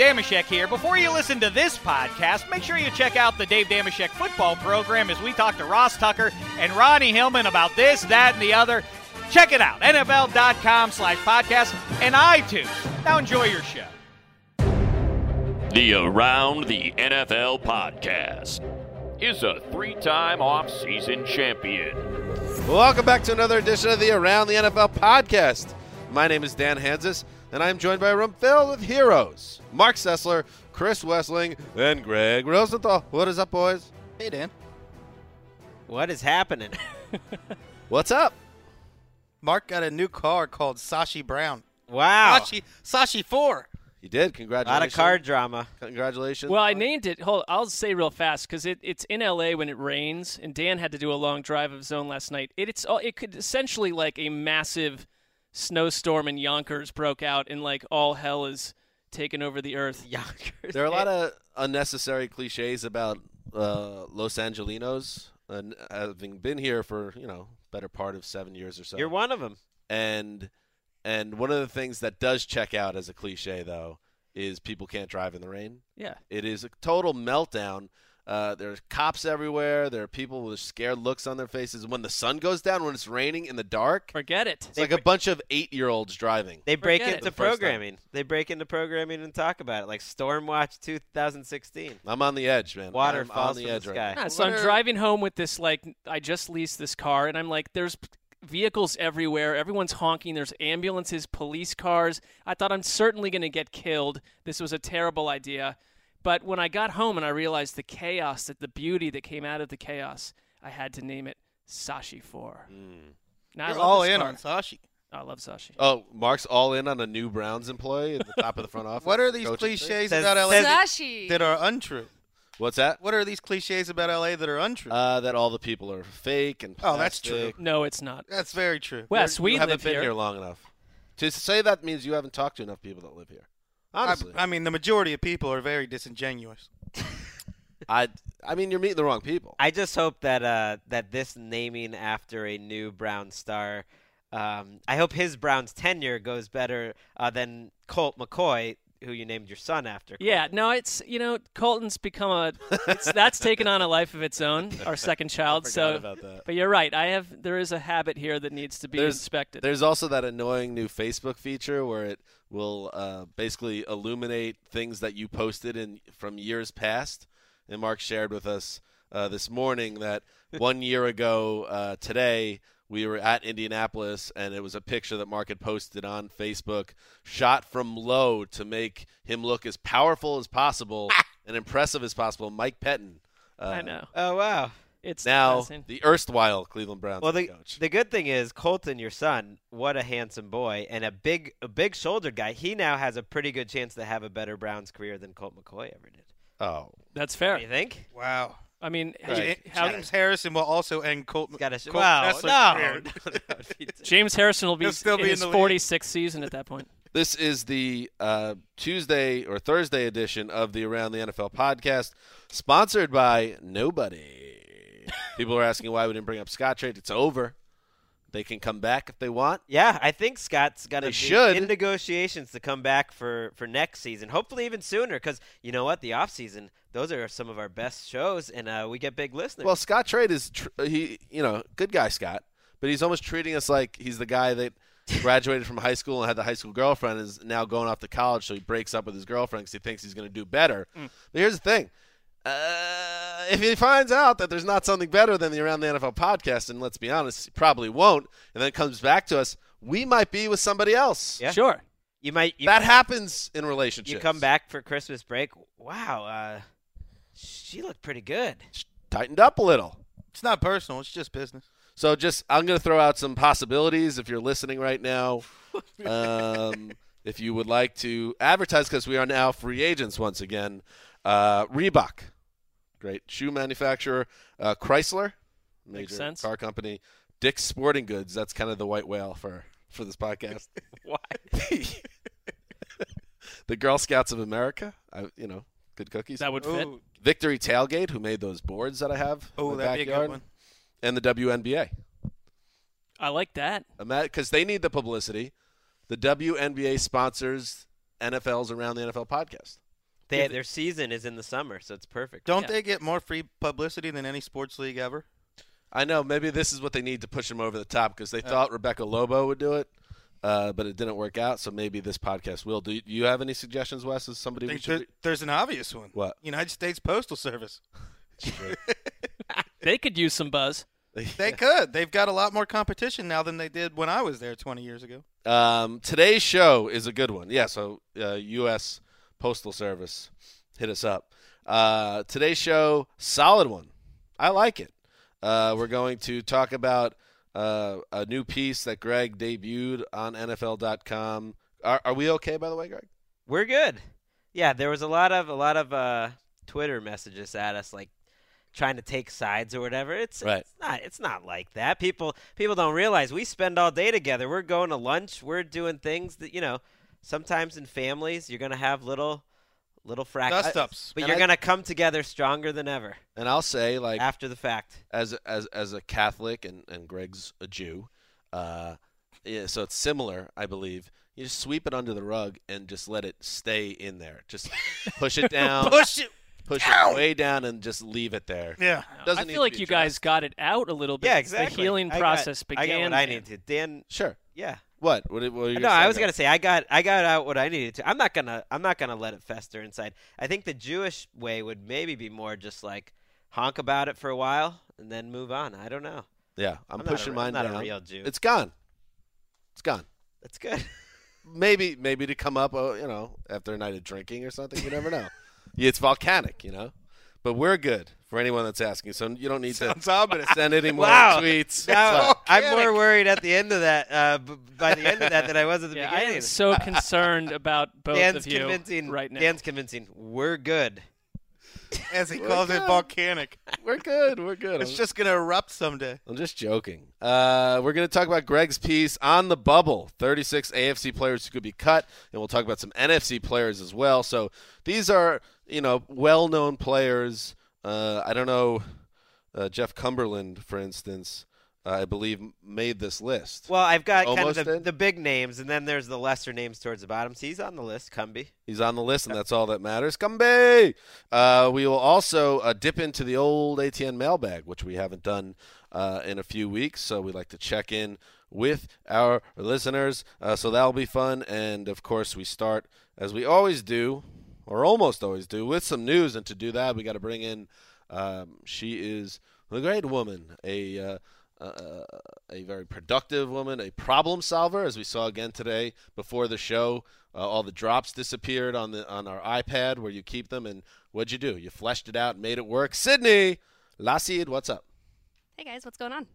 Dameshek here. Before you listen to this podcast, make sure you check out the Dave Dameshek football program as we talk to Ross Tucker and Ronnie Hillman about this, that, and the other. Check it out, NFL.com slash podcast and iTunes. Now enjoy your show. The Around the NFL podcast is a three time off-season champion. Welcome back to another edition of the Around the NFL podcast. My name is Dan Hanzus, and I'm joined by a room filled with heroes Marc Sessler, Chris Wessling, and Greg Rosenthal. What is up, boys? Hey, Dan. What is happening? What's up? Mark got a new car called Sashi Brown. Wow. Sashi, Sashi 4. You did. Congratulations. A lot of card drama. Congratulations. Well, I named it. Hold, I'll say real fast because it, it's in LA when it rains, and Dan had to do a long drive of his own last night. It, it's it could essentially like a massive snowstorm in Yonkers broke out, and like all hell is taken over the earth. Yonkers. there are a lot of unnecessary cliches about uh, Los Angelinos, and having been here for you know better part of seven years or so. You're one of them. and and one of the things that does check out as a cliche though is people can't drive in the rain. Yeah. It is a total meltdown. Uh, there's cops everywhere. There are people with scared looks on their faces. When the sun goes down, when it's raining in the dark, Forget it. it's like a bunch of eight-year-olds driving. They break Forget into The first time. programming. They break into programming and talk about it, like Stormwatch 2016. I'm on the edge, man. Water I'm falls on the from edge the right sky. now. Yeah, so I'm driving home with this like I just leased this car, and I'm like, there's vehicles everywhere. Everyone's honking. There's ambulances, police cars. I thought I'm certainly going to get killed. This was a terrible idea. But when I got home and I realized the chaos, that the beauty that came out of the chaos, I had to name it Sashi Four. Now You're love all in car. on Sashi. I love Sashi. Oh, Mark's all in on a new Browns employee at the top of the front office. What are these cliches about LA that, Sashi. that are untrue? What's that? What are these cliches about LA that are untrue? Uh, that all the people are fake and Oh, that's true. No, it's not. That's very true. Wes, you we haven't been here. here long enough. To say that means you haven't talked to enough people that live here. I, Honestly, I mean, the majority of people are very disingenuous. I, I mean, you're meeting the wrong people. I just hope that uh, that this naming after a new Brown star, um, I hope his Browns tenure goes better uh, than Colt McCoy, who you named your son after. Yeah, no, it's you know Colton's become a it's, that's taken on a life of its own. Our second child. Forgot So, about that. but you're right. I have there is a habit here that needs to be There's- inspected. There's also that annoying new Facebook feature where it will uh, basically illuminate things that you posted in from years past. And Mark shared with us uh, this morning that one year ago uh, today we were at Indianapolis, and it was a picture that Mark had posted on Facebook, shot from low to make him look as powerful as possible and impressive as possible. Mike Pettine. Uh, I know Oh wow. it's Now depressing. the erstwhile Cleveland Browns Well, the, coach. the good thing is Colton, your son, what a handsome boy and a big, a big shouldered guy. He now has a pretty good chance to have a better Browns career than Colt McCoy ever did. oh, that's fair. You think? Wow. I mean, Right. how- James Harrison will also end Colt. Got to Colt wow, no, no, no, James Harrison will be, still in be in his 46th season at that point. This is the uh, Tuesday or Thursday edition of the Around the NFL podcast, sponsored by nobody. People are asking why we didn't bring up Scottrade. It's over. They can come back if they want. Yeah, I think Scott's got to should. in negotiations to come back for, for next season. Hopefully even sooner, because you know what, the off season, those are some of our best shows, and uh, we get big listeners. Well, Scottrade is tr- he, you know, good guy Scott, but he's almost treating us like he's the guy that graduated from high school and had the high school girlfriend and is now going off to college, so he breaks up with his girlfriend because he thinks he's going to do better. But here's the thing. Uh, if he finds out that there's not something better than the Around the NFL podcast, and let's be honest, he probably won't, and then comes back to us, we might be with somebody else. Yeah. Sure. you might you, That happens in relationships. you come back for Christmas break. Wow, uh, she looked pretty good. tightened up a little. It's not personal. It's just business. So just I'm going to throw out some possibilities if you're listening right now. Um, if you would like to advertise, because we are now free agents once again, uh, Reebok, great shoe manufacturer, uh, Chrysler, major Makes sense. car company, Dick's Sporting Goods. That's kind of the white whale for for this podcast. Why? the Girl Scouts of America, I, you know, good cookies. That would fit. Ooh, Victory Tailgate, who made those boards that I have. oh, in the that'd be a backyard, good one. And the WNBA. I like that. because they need the publicity. The WNBA sponsors NFL's Around the NFL podcast. They, their season is in the summer, so it's perfect. Don't Yeah. they get more free publicity than any sports league ever? I know maybe this is what they need to push them over the top because they thought Rebecca Lobo would do it, uh, but it didn't work out. So maybe this podcast will. Do you, do you have any suggestions, Wes? As somebody we should there- there's an obvious one. What? United States Postal Service. They could use some buzz. They could. They've got a lot more competition now than they did when I was there 20 years ago. Um, today's show is a good one. Yeah, so uh, U.S. Postal Service, hit us up. Uh, today's show, solid one. I like it. Uh, we're going to talk about uh, a new piece that Greg debuted on NFL.com. Are, are we okay, by the way, Greg? We're good. Yeah, there was a lot of a lot of uh, Twitter messages at us like trying to take sides or whatever. It's, Right. it's not it's not like that. People people don't realize we spend all day together. We're going to lunch. We're doing things that you know. Sometimes in families, you're gonna have little little fractures, but And you're I- gonna come together stronger than ever And I'll say, like, after the fact. as as as a Catholic and and Greg's a Jew, uh, yeah, so it's similar, I believe. You just sweep it under the rug and just let it stay in there. Just push it down, Push it. push it way down, and just leave it there. Yeah. Doesn't I feel like be you guys got it out a little bit. Yeah, exactly. The healing I got- process I began. got what I Dan. need to. Dan, Sure. yeah. What? What? what No, I was gonna say I got I got out what I needed to. I'm not gonna I'm not gonna let it fester inside. I think the Jewish way would maybe be more just like honk about it for a while and then move on. I don't know. Yeah, I'm, I'm pushing a, mine I'm down. a real Jew. It's gone. It's gone. That's good. Maybe, maybe to come up, uh, you know, after a night of drinking or something. You never know. it's volcanic, you know. But we're good for anyone that's asking. So you don't need Sounds to ominous. send any more Wow. tweets. now, But- I'm more worried at the end of that. Uh, b- by the end of that, than I was at the Yeah, I beginning. am so concerned about both Dan's of you convincing. right now. Dan's convincing. We're good. As he We're calls it, volcanic. we're good. We're good. It's I'm- just going to erupt someday. I'm just joking. Uh, we're going to talk about Greg's piece on the bubble 36 AFC players who could be cut, and we'll talk about some NFC players as well. So these are, you know, well known players. Uh, I don't know, uh, Jeff Cumberland, for instance, uh, I believe made this list. Well, I've got kind of the, the big names, and then there's the lesser names towards the bottom. So he's on the list, Cumby. He's on the list, and that's all that matters. Come Uh, we will also uh, dip into the old ATN mailbag, which we haven't done uh, in a few weeks. So we'd like to check in with our listeners. Uh, so that'll be fun. And of course, we start as we always do, or almost always do, with some news. And to do that, we got to bring in. Um, she is a great woman, a uh, uh, a very productive woman, a problem solver, as we saw again today before the show. Uh, all the drops disappeared on the on our iPad where you keep them, and what'd you do? You fleshed it out and made it work. Sydney, Lassid, what's up? Hey guys, what's going on?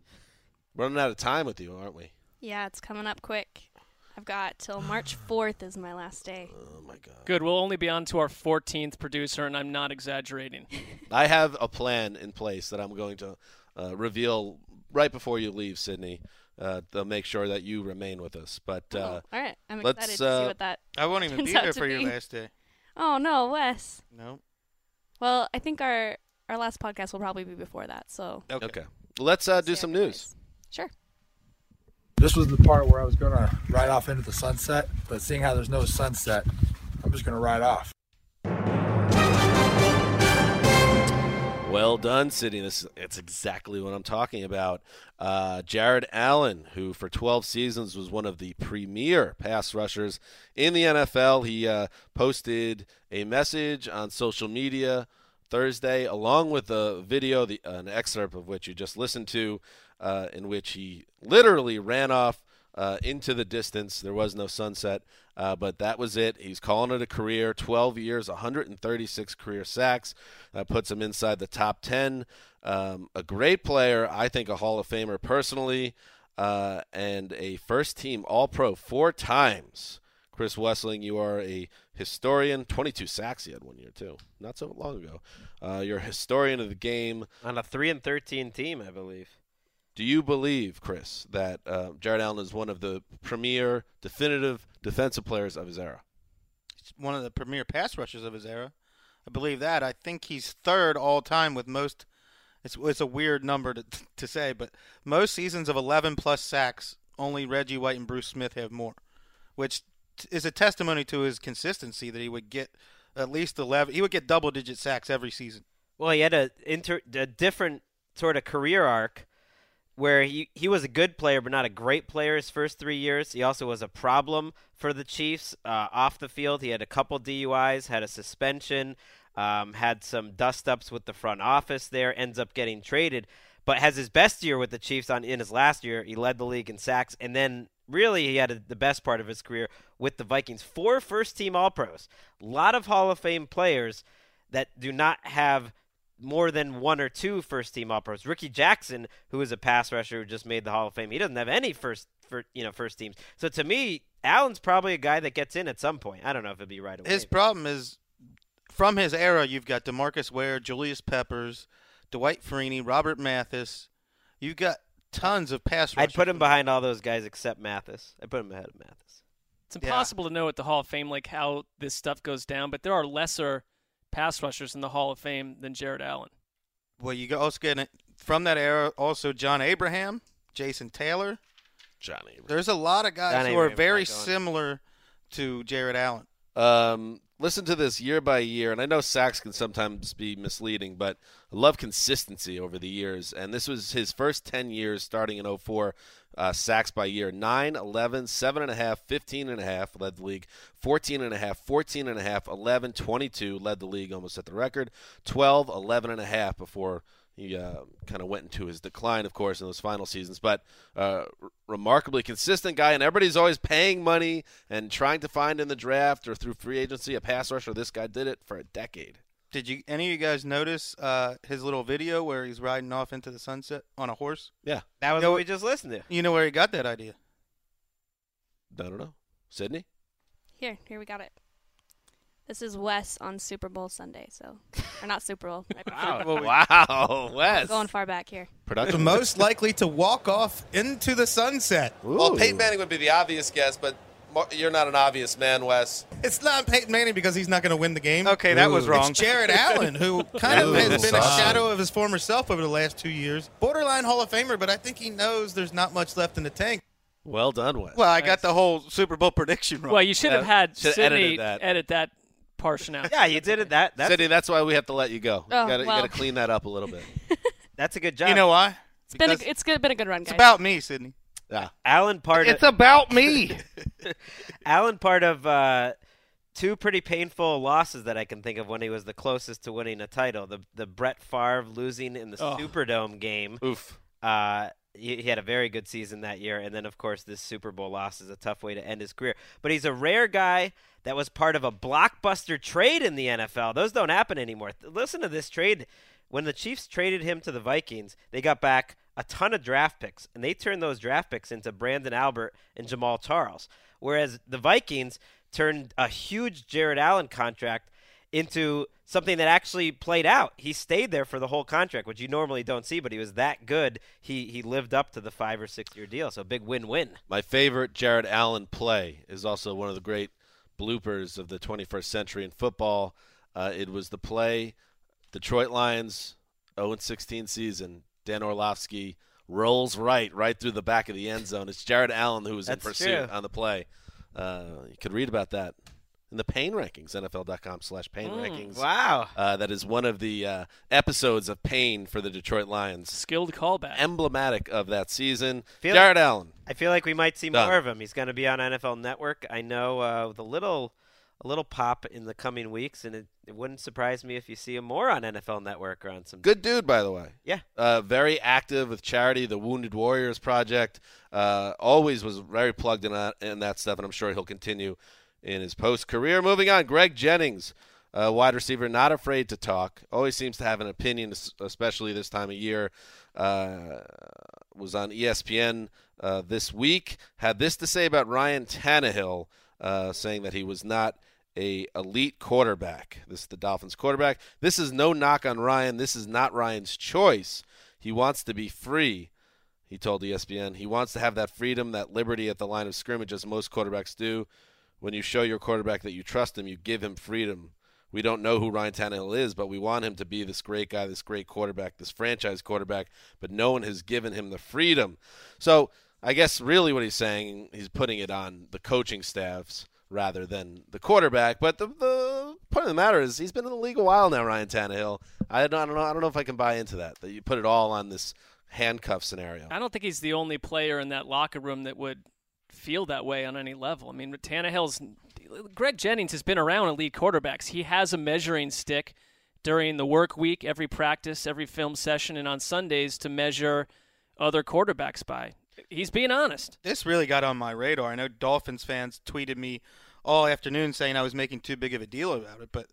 Running out of time with you, aren't we? Yeah, it's coming up quick. I've got till March 4th is my last day. Oh my God! Good. We'll only be on to our 14th producer, and I'm not exaggerating. I have a plan in place that I'm going to uh, reveal right before you leave, Sydney. Uh, to make sure that you remain with us. But uh, oh, all right, I'm let's, excited to uh, see what that. I won't even Turns be out there to for your be- last day. Oh no, Wes. No. Well, I think our our last podcast will probably be before that. So Okay. okay, let's uh, do some news. goes. Sure. This was the part where I was to ride off into the sunset, but seeing how there's no sunset, I'm just to ride off. Well done, Sydney. This it's exactly what I'm talking about. Uh, Jared Allen, who for 12 seasons was one of the premier pass rushers in the NFL, he uh, posted a message on social media Thursday, along with a video, the, an excerpt of which you just listened to, uh, in which he literally ran off uh, into the distance. There was no sunset, uh, but that was it. He's calling it a career 12 years, 136 career sacks. That puts him inside the top 10. Um, a great player, I think a Hall of Famer personally, uh, and a first team All Pro four times. Chris Wessling, you are a historian. 22 sacks he had one year too, not so long ago. Uh, you're a historian of the game. On a three and thirteen team, I believe. Do you believe, Chris, that uh, Jared Allen is one of the premier, definitive defensive players of his era? He's one of the premier pass rushers of his era. I believe that. I think he's third all time with most. It's it's a weird number to to say, but most seasons of 11 plus sacks, only Reggie White and Bruce Smith have more, which t- is a testimony to his consistency that he would get at least 11. He would get double digit sacks every season. Well, he had a inter a different sort of career arc where he, he was a good player but not a great player his first three years. He also was a problem for the Chiefs uh, off the field. He had a couple DUIs, had a suspension, um, had some dust ups with the front office there, ends up getting traded, but has his best year with the Chiefs on in his last year. He led the league in sacks, and then really he had a, the best part of his career with the Vikings. Four first team All Pros, a lot of Hall of Fame players that do not have more than one or two first team All Pros. Rickey Jackson, who is a pass rusher who just made the Hall of Fame, he doesn't have any first for you know first teams. So to me, Allen's probably a guy that gets in at some point. I don't know if it'd be right away. His problem is from his era, you've got Demarcus Ware, Julius Peppers, Dwight Freeney, Robert Mathis. You've got tons of pass rushers. I'd put him behind all those guys except Mathis. I put him ahead of Mathis. It's impossible to know at the Hall of Fame like how this stuff goes down, but there are lesser pass rushers in the Hall of Fame than Jared Allen. Well, you also get from that era. Also, John Abraham, Jason Taylor. Johnny. There's a lot of guys John who are very similar to Jared Allen. Um, listen to this year by year, and I know sacks can sometimes be misleading, but I love consistency over the years. And this was his first 10 years starting in 04, uh, sacks by year. 9, 11, 7.5, 15.5 led the league, 14.5, 14.5, 11, 22 led the league almost at the record, 12, 11.5 before he uh, kind of went into his decline, of course, in those final seasons. But uh, r- remarkably consistent guy, and everybody's always paying money and trying to find in the draft or through free agency a pass rusher. This guy did it for a decade. Did you any of you guys notice uh, his little video where he's riding off into the sunset on a horse? Yeah, That was You know what we just listened to. You know where he got that idea? I don't know. Sydney? Here, here we got it. This is Wes on Super Bowl Sunday, so or not Super Bowl. right before. wow, Wes. Going far back here. The Production. most likely to walk off into the sunset. Well, Peyton Manning would be the obvious guess, but you're not an obvious man, Wes. It's not Peyton Manning because he's not going to win the game. Okay, that was wrong. It's Jared Allen, who kind of Ooh, has been a shadow of his former self over the last two years. Borderline Hall of Famer, but I think he knows there's not much left in the tank. Well done, Wes. Well, I got the whole Super Bowl prediction wrong. Well, you should have had Sydney edit that portion out. Yeah, you did it. That that's Sydney, that's why we have to let you go. Oh, you gotta, well. gotta clean that up a little bit. that's a good job. you know why? It's been a, it's good, been a good run, it's about me, Sydney. Yeah. Allen part. It's of, about me. Allen part of uh, two pretty painful losses that I can think of when he was the closest to winning a title. The the Brett Favre losing in the Oh. Superdome game. Oof. Uh, he, he had a very good season that year, and then of course this Super Bowl loss is a tough way to end his career. But he's a rare guy that was part of a blockbuster trade in the NFL. Those don't happen anymore. Listen to this trade. When the Chiefs traded him to the Vikings, they got back a ton of draft picks, and they turned those draft picks into Branden Albert and Jamaal Charles. Whereas the Vikings turned a huge Jared Allen contract into something that actually played out. He stayed there for the whole contract, which you normally don't see, but he was that good. He he lived up to the five or six year deal. So big win win. My favorite Jared Allen play is also one of the great bloopers of the 21st century in football. Uh, it was the play Detroit Lions 0-16 season. Dan Orlovsky rolls right, right through the back of the end zone. It's Jared Allen who was in pursuit true. on the play. Uh, you could read about that in the Pain Rankings, NFL.com slash Pain Mm, Rankings. Wow. Uh, that is one of the uh, episodes of Pain for the Detroit Lions. Skilled callback. Emblematic of that season. Feel- Jared Allen. I feel like we might see Done. more of him. He's going to be on NFL Network. I know uh, with a little a little pop in the coming weeks, and it, it wouldn't surprise me if you see him more on NFL Network or on some. Good dude, by the way. Yeah. Uh, very active with charity, the Wounded Warriors Project. Uh, always was very plugged in that, in that stuff, and I'm sure he'll continue in his post career. Moving on, Greg Jennings, uh, wide receiver, not afraid to talk. Always seems to have an opinion, especially this time of year. Uh, was on ESPN uh, this week. Had this to say about Ryan Tannehill. uh, saying that he was not a elite quarterback. This is the Dolphins quarterback. This is no knock on Ryan. This is not Ryan's choice. He wants to be free. He told ESPN he wants to have that freedom, that liberty at the line of scrimmage, as most quarterbacks do. When you show your quarterback that you trust him, you give him freedom. We don't know who Ryan Tannehill is, but we want him to be this great guy, this great quarterback, this franchise quarterback. But no one has given him the freedom. So I guess really what he's saying, he's putting it on the coaching staffs rather than the quarterback. But the, the point of the matter is, he's been in the league a while now, Ryan Tannehill. I don't, I don't know. I don't know if I can buy into that. That you put it all on this handcuff scenario. I don't think he's the only player in that locker room that would feel that way on any level. I mean, Tannehill's Greg Jennings has been around elite quarterbacks. He has a measuring stick during the work week, every practice, every film session, and on Sundays to measure other quarterbacks by. He's being honest. This really got on my radar. I know Dolphins fans tweeted me all afternoon saying I was making too big of a deal about it, but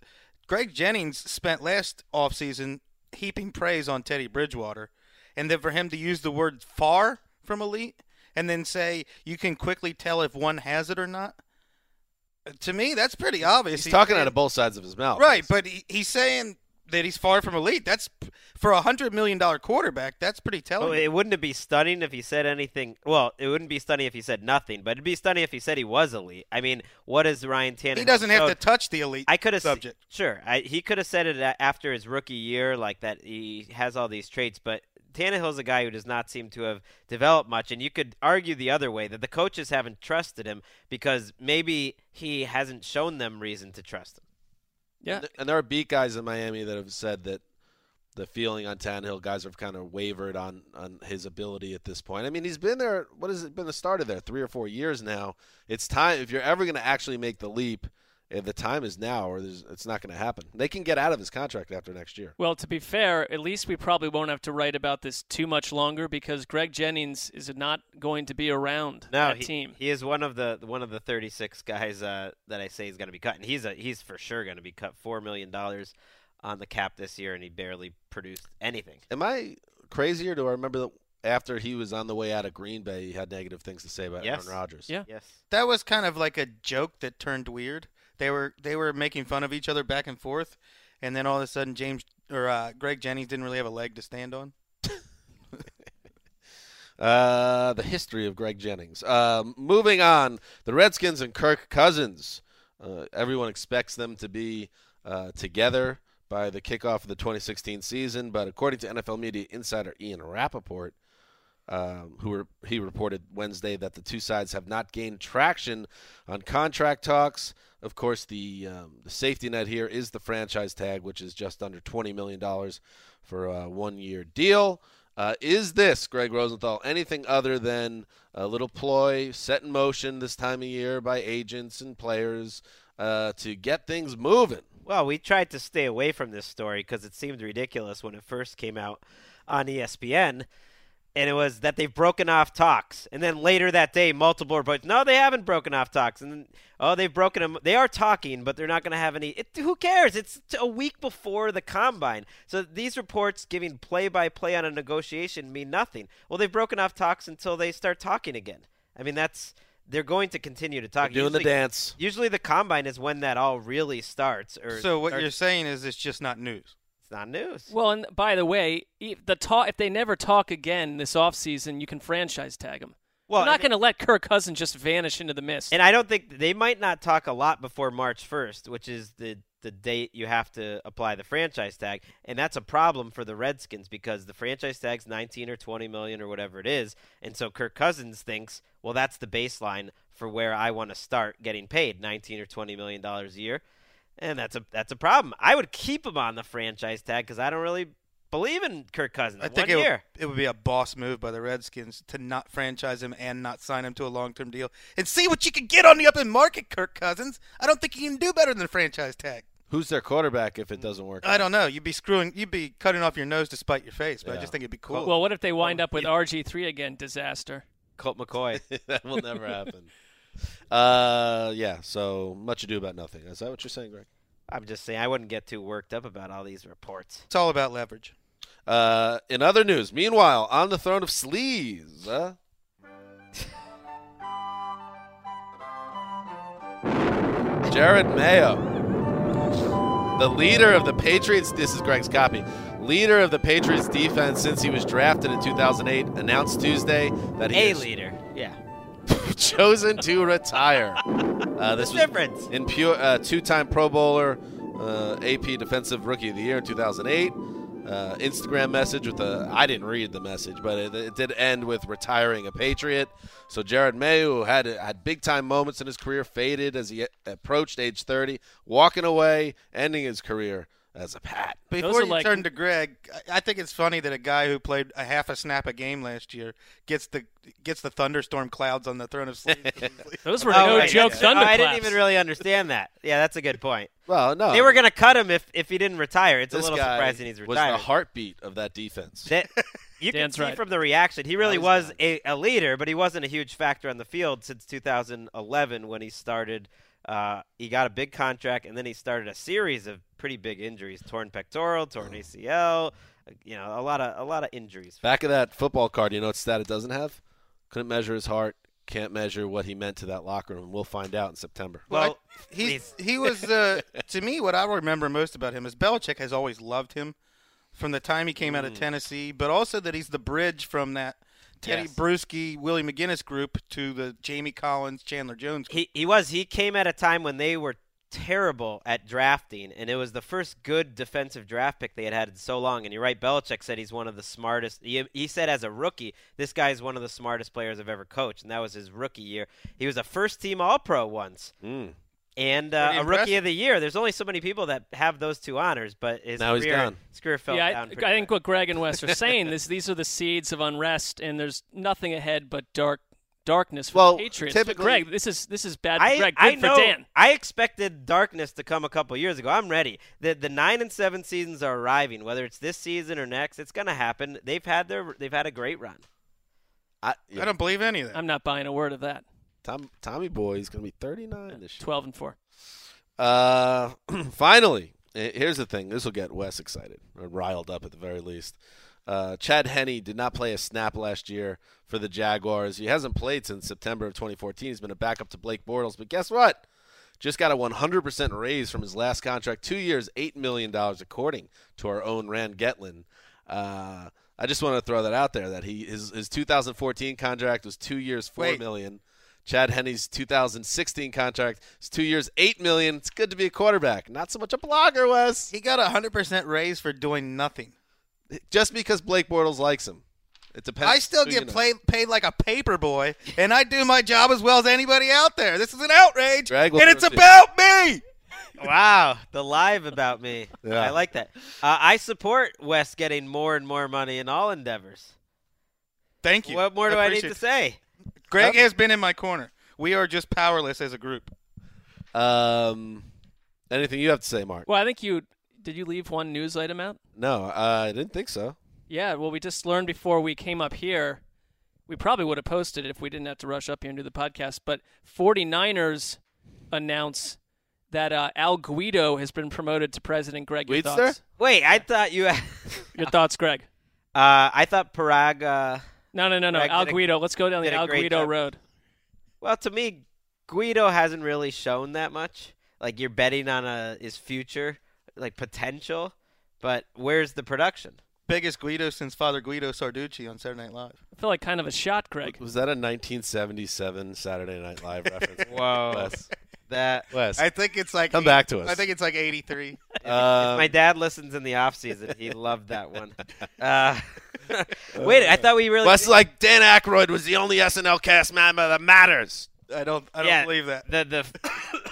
Greg Jennings spent last offseason heaping praise on Teddy Bridgewater, and then for him to use the word far from elite and then say you can quickly tell if one has it or not. Uh, to me, that's pretty obvious. He's talking out of both sides of his mouth. Right, but he, he's saying that he's far from elite. That's for a hundred million dollar quarterback. That's pretty telling. Well, it wouldn't be stunning if he said anything? Well, it wouldn't be stunning if he said nothing, but it'd be stunning if he said he was elite. I mean, what is Ryan Tannehill? he doesn't have showed- to touch the elite I could have subject. Sure, I, he could have said it after his rookie year, like that he has all these traits. But Tannehill's a guy who does not seem to have developed much, and you could argue the other way that the coaches haven't trusted him because maybe he hasn't shown them reason to trust him. Yeah. And th- And there are beat guys in Miami that have said that the feeling on Tannehill, guys have kind of wavered on, on his ability at this point. I mean, he's been there, what has it been the start of there? Three or four years now. It's time, if you're ever going to actually make the leap, the time is now, or there's, it's not going to happen. They can get out of his contract after next year. Well, to be fair, at least we probably won't have to write about this too much longer because Greg Jennings is not going to be around No, that he, team. he is one of the one of the 36 guys uh, that I say is going to be cut, and he's a he's for sure going to be cut four million dollars on the cap this year, and he barely produced anything. Am I crazy, or do I remember that after he was on the way out of Green Bay, he had negative things to say about Yes. Aaron Rodgers? Yeah. Yes. That was kind of like a joke that turned weird. They were they were making fun of each other back and forth, and then all of a sudden James or uh, Greg Jennings didn't really have a leg to stand on. Uh, the history of Greg Jennings. Um, moving on, the Redskins and Kirk Cousins. Uh, everyone expects them to be uh, together by the kickoff of the 2016 season, but according to NFL media insider Ian Rapoport, um, who re- he reported Wednesday that the two sides have not gained traction on contract talks. Of course, the um, the safety net here is the franchise tag, which is just under twenty million dollars for a one year deal. Uh, is this Greg Rosenthal anything other than a little ploy set in motion this time of year by agents and players uh, to get things moving? Well, we tried to stay away from this story because it seemed ridiculous when it first came out on ESPN. And it was that they've broken off talks. And then later that day, multiple reports, no, they haven't broken off talks. And then, oh, they've broken them. They are talking, but they're not going to have any. It, who cares? It's a week before the combine. So these reports giving play by play on a negotiation mean nothing. Well, they've broken off talks until they start talking again. I mean, that's. They're going to continue to talk. They're doing the dance. Usually the combine is when that all really starts. Or So what starts- you're saying is it's just not news. Not news. Well, and by the way, if the talk if they never talk again this offseason, you can franchise tag them. Well, I'm not going to let Kirk Cousins just vanish into the mist. And I don't think they might not talk a lot before March 1st, which is the the date you have to apply the franchise tag, and that's a problem for the Redskins because the franchise tag's 19 or 20 million or whatever it is, and so Kirk Cousins thinks, well, that's the baseline for where I want to start getting paid, 19 or 20 million dollars a year, and that's a that's a problem. I would keep him on the franchise tag because I don't really believe in Kirk Cousins. I think One it year. would, it would be a boss move by the Redskins to not franchise him and not sign him to a long-term deal and see what you can get on the up and market, Kirk Cousins. I don't think you can do better than the franchise tag. Who's their quarterback if it doesn't work? I don't know. You'd be screwing. You'd be cutting off your nose to spite your face. But I just think it'd be cool. well, what if they wind oh, up with RG3 again? Disaster. Colt McCoy. that will never happen. Uh, yeah. So much ado about nothing. Is that what you're saying, Greg? I'm just saying I wouldn't get too worked up about all these reports. it's all about leverage. Uh, in other news, meanwhile, on the throne of sleaze, uh, Jerod Mayo, the leader of the Patriots. This is Greg's copy. Leader of the Patriots defense since he was drafted in 2008, announced Tuesday that he A is leader. Yeah. chosen to retire. Uh, this difference? in pure uh, two-time Pro Bowler, uh, AP Defensive Rookie of the Year in 2008. Uh, Instagram message with a I didn't read the message, but it, it did end with retiring a Patriot. So Jerod Mayo who had had big time moments in his career, faded as he approached age 30, walking away, ending his career as a Pat. Before are you like- turn to Greg, I- I think it's funny that a guy who played a half a snap a game last year gets the gets the thunderstorm clouds on the throne of sleeves. Those were Oh, no right, joke yeah. thunder Oh, I didn't even really understand that. Yeah, that's a good point. Well, no, They were going to cut him if, if he didn't retire. It's a little surprising he's retired. was the heartbeat of that defense. That- you can see right. from the reaction, he really was a, a leader, but he wasn't a huge factor on the field since 2011 when he started. Uh, he got a big contract, and then he started a series of pretty big injuries: torn pectoral, torn ACL. uh, You know, a lot of a lot of injuries. Back of that football card, you know what stat it doesn't have? Couldn't measure his heart. Can't measure what he meant to that locker room. We'll find out in September. Well, he please. he was uh, to me what I remember most about him is Belichick has always loved him from the time he came out Mm. of Tennessee, but also that he's the bridge from that Teddy Yes. Bruschi, Willie McGinest group to the Jamie Collins, Chandler Jones. Group. He he was. He came at a time when they were terrible at drafting, and it was the first good defensive draft pick they had had in so long. And you're right, Belichick said he's one of the smartest. He, he said as a rookie, this guy is one of the smartest players I've ever coached, and that was his rookie year. He was a first team All Pro once, Mm. And uh, a rookie of the year. There's only so many people that have those two honors, but his Now he's career, gone. his career fell yeah, I, down. I pretty think what Greg and Wes are saying is these are the seeds of unrest, and there's nothing ahead but dark darkness for Well, the Patriots. typically- but Greg, this is this is bad for I, Greg. I Good know. for Dan. I expected darkness to come a couple years ago. I'm ready. The the nine and seven seasons are arriving. Whether it's this season or next, it's going to happen. They've had their they've had a great run. I, I don't believe any of that. I'm not buying a word of that. Tom, Tommy Boy is going to be 39 this year. Twelve and four. Uh, finally, eh, here's the thing. This will get Wes excited or riled up at the very least. Uh, Chad Henne did not play a snap last year for the Jaguars. He hasn't played since September of 2014. He's been a backup to Blake Bortles. But guess what? Just got a 100% raise from his last contract, two years, $8 million, according to our own Rand Getlin. Uh, I just want to throw that out there that he his, his 2014 contract was two years, four Wait. million. Chad Henne's 2016 contract is two years, eight million. It's good to be a quarterback, not so much a blogger, Wes. He got a hundred percent raise for doing nothing. Just because Blake Bortles likes him, it depends. I still get you know. paid paid like a paper boy, and I do my job as well as anybody out there. This is an outrage, Drag and it's proceed. about me. Wow, the live about me. Yeah. I like that. Uh, I support Wes getting more and more money in all endeavors. Thank you. What more do I, need to say? Greg has been in my corner. We are just powerless as a group. Um, anything you have to say, Mark? Well, I think you did. You leave one news item out. No, uh, I didn't think so. Yeah. Well, we just learned before we came up here. We probably would have posted it if we didn't have to rush up here and do the podcast. But 49ers announce that uh, Al Guido has been promoted to president. Greg, your Weedster? thoughts? Wait, I thought you. Had... Your thoughts, Greg? Uh, I thought Paraag. Uh, No, no, no, no. Greg Al did a- Guido. Let's go down the Al Guido job. road. well, to me, Guido hasn't really shown that much. Like you're betting on a his future, like potential, but where's the production? Biggest Guido since Father Guido Sarducci on Saturday Night Live. I feel like kind of a shot, Greg. Was that a 1977 Saturday Night Live reference? Whoa. Wes, That Wes. I think it's like Come eight- back to us. I think it's like 83. Uh, my dad listens in the off season. He loved that one. Uh, wait, I thought we really. Wes is like Dan Aykroyd was the only SNL cast member that matters. I don't. I don't Yeah, believe that. the the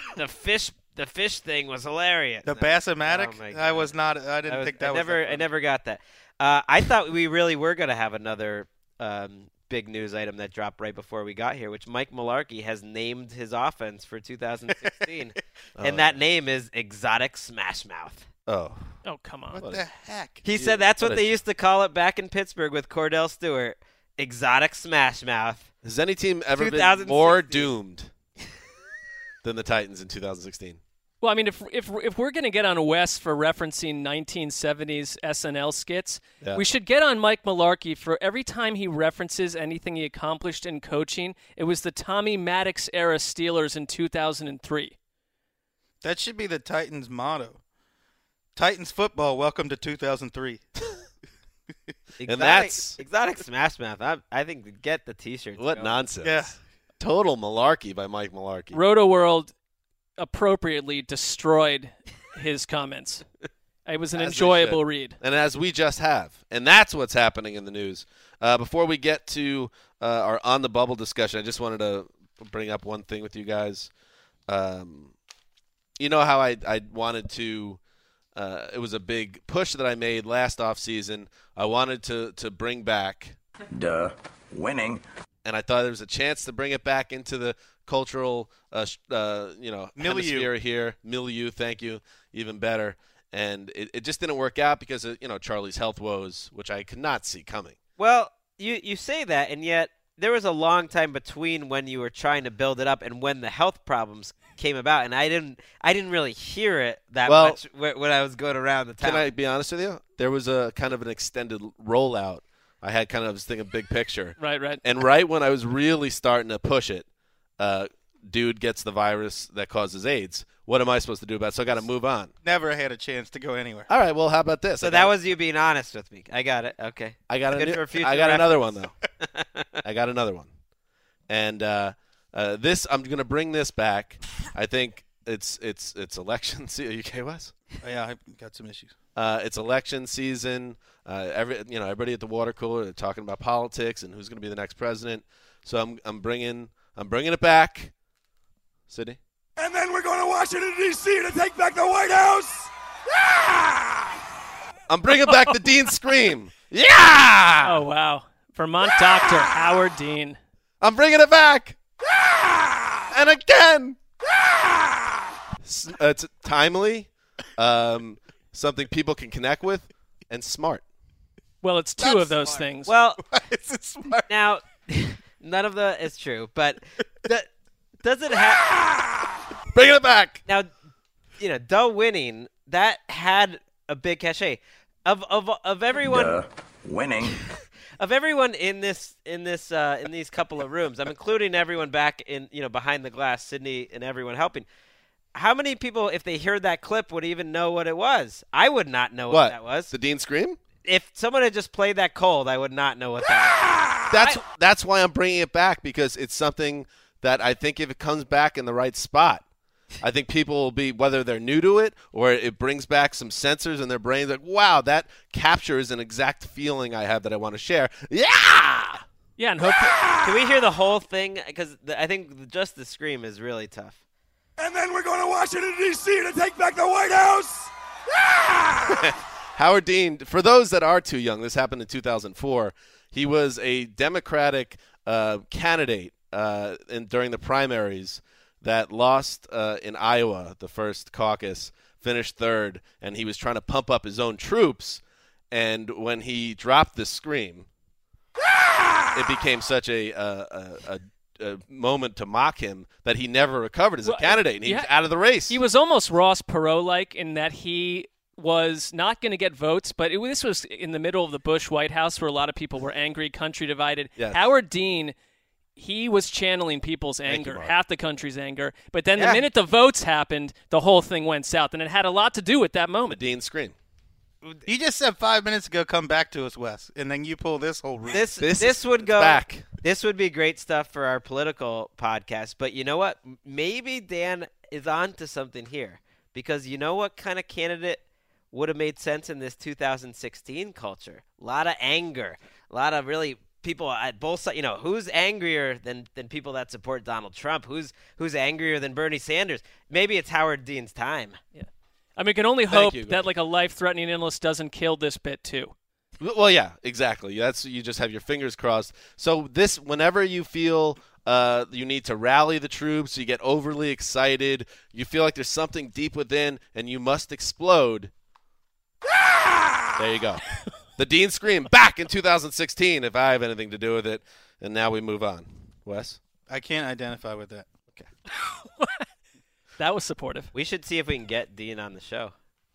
the fish the fish thing was hilarious. The No. Bassomatic. Oh, I was not. I didn't I was- think that I was. never that I never got that. Uh, I thought we really were going to have another um, big news item that dropped right before we got here, which Mike Mularkey has named his offense for 2016, and that name is Exotic Smash Mouth. Oh, Oh, come on. What the heck? He Yeah, said that's what what a- they used to call it back in Pittsburgh with Kordell Stewart. Exotic Smash Mouth. has any team ever been more doomed than the Titans in 2016? Well, I mean, if if if we're gonna get on Wes for referencing 1970s SNL skits, Yeah. we should get on Mike Mularkey for every time he references anything he accomplished in coaching. It was the Tommy Maddox era Steelers in 2003. That should be the Titans motto. Titans football, welcome to 2003. Exotic, that's- exotic Smash Mouth. I, I think get the T-shirt. What going. nonsense. Yeah. Total malarkey by Mike Mularkey. Roto World appropriately destroyed his comments. It was an As enjoyable read. and as we just have. And that's what's happening in the news. Uh, before we get to uh, our on the bubble discussion, I just wanted to bring up one thing with you guys. Um, you know how I I wanted to. Uh, it was a big push that I made last off season. I wanted to to bring back Duh. Winning. and I thought there was a chance to bring it back into the cultural, uh, uh, you know, Milieu. hemisphere here. Milieu, thank you, even better. And it, it just didn't work out because of you know Charlie's health woes, which I could not see coming. Well, you you say that, and yet there was a long time between when you were trying to build it up and when the health problems came about, and I didn't I didn't really hear it that Well- much when I was going around the town. Can I be honest with you? There was a kind of an extended rollout. I had kind of I was thinking big picture, Right, right. and right when I was really starting to push it, uh, dude gets the virus that causes AIDS. What am I supposed to do about it? So I got to move on. Never had a chance to go anywhere. All right, well, how about this? so I that got- was you being honest with me. I got it. Okay. I got a new- I got another one though. I got another one, and uh, uh, this I'm going to bring this back. I think it's it's it's election season. You okay, Wes? Oh, yeah, I got some issues. Uh, it's election season. Uh, every you know everybody at the water cooler are talking about politics and who's going to be the next president. So I'm I'm bringing I'm bringing it back. Sydney. And then we're going to Washington, D.C. to take back the White House. Yeah! I'm bringing back the Dean scream. Yeah! Oh wow, Vermont doctor Howard Dean. I'm bringing it back. Yeah! And again. S- uh, It's timely, um, something people can connect with, and smart. Well, it's two of those things. Well, It's a smart. now none of the is true, but the, does it have Bringing it back. now? You know, Duh winning that had a big cachet of of of everyone. Duh. Winning. of everyone in this in this uh, in these couple of rooms, I'm including everyone back in you know behind the glass, Sydney and everyone helping. How many people, if they heard that clip, would even know what it was? I would not know what, What? that was. The Dean scream? If someone had just played that cold, I would not know what that That's that's why I'm bringing it back because it's something that I think if it comes back in the right spot, I think people will be whether they're new to it or it brings back some sensors in their brains like wow that captures an exact feeling I have that I want to share. Yeah. yeah, and hope was. Can we hear the whole thing? Because I think just the scream is really tough. And then we're going to Washington, D.C. to take back the White House. Howard Dean, for those that are too young, this happened in 2004. He was a Democratic uh, candidate uh, in, during the primaries that lost uh, in Iowa, the first caucus, finished third, and he was trying to pump up his own troops. And when he dropped the scream, it became such a, a, a, a, moment to mock him that he never recovered as a Well, candidate, and he was out of the race. He was almost Ross Perot like in that he was not going to get votes, but it, this was in the middle of the Bush White House where a lot of people were angry, country divided. Yes. Howard Dean, he was channeling people's anger, Mark. half the country's anger. But then Yeah. the minute the votes happened, the whole thing went south, and it had a lot to do with that the moment. Dean scream. You just said five minutes ago, come back to us, Wes, and then you pull this whole room. This This this, is- would go back. This would be great stuff for our political podcast. But you know what? Maybe Dan is on to something here because you know what kind of candidate would have made sense in this 2016 culture? A lot of anger, a lot of really people at both sides. You know, who's angrier than than people that support Donald Trump? Who's who's angrier than Bernie Sanders? Maybe it's Howard Dean's time. Yeah, I mean, we can only hope you, that like a life-threatening illness doesn't kill this bit too. Well, yeah, exactly. That's you just have your fingers crossed. So this, whenever you feel uh, you need to rally the troops, you get overly excited, you feel like there's something deep within, and you must explode. There you go. the Dean scream back in 2016. If I have anything to do with it, and now we move on. Wes, I can't identify with that. Okay. that was supportive. We should see if we can get Dean on the show.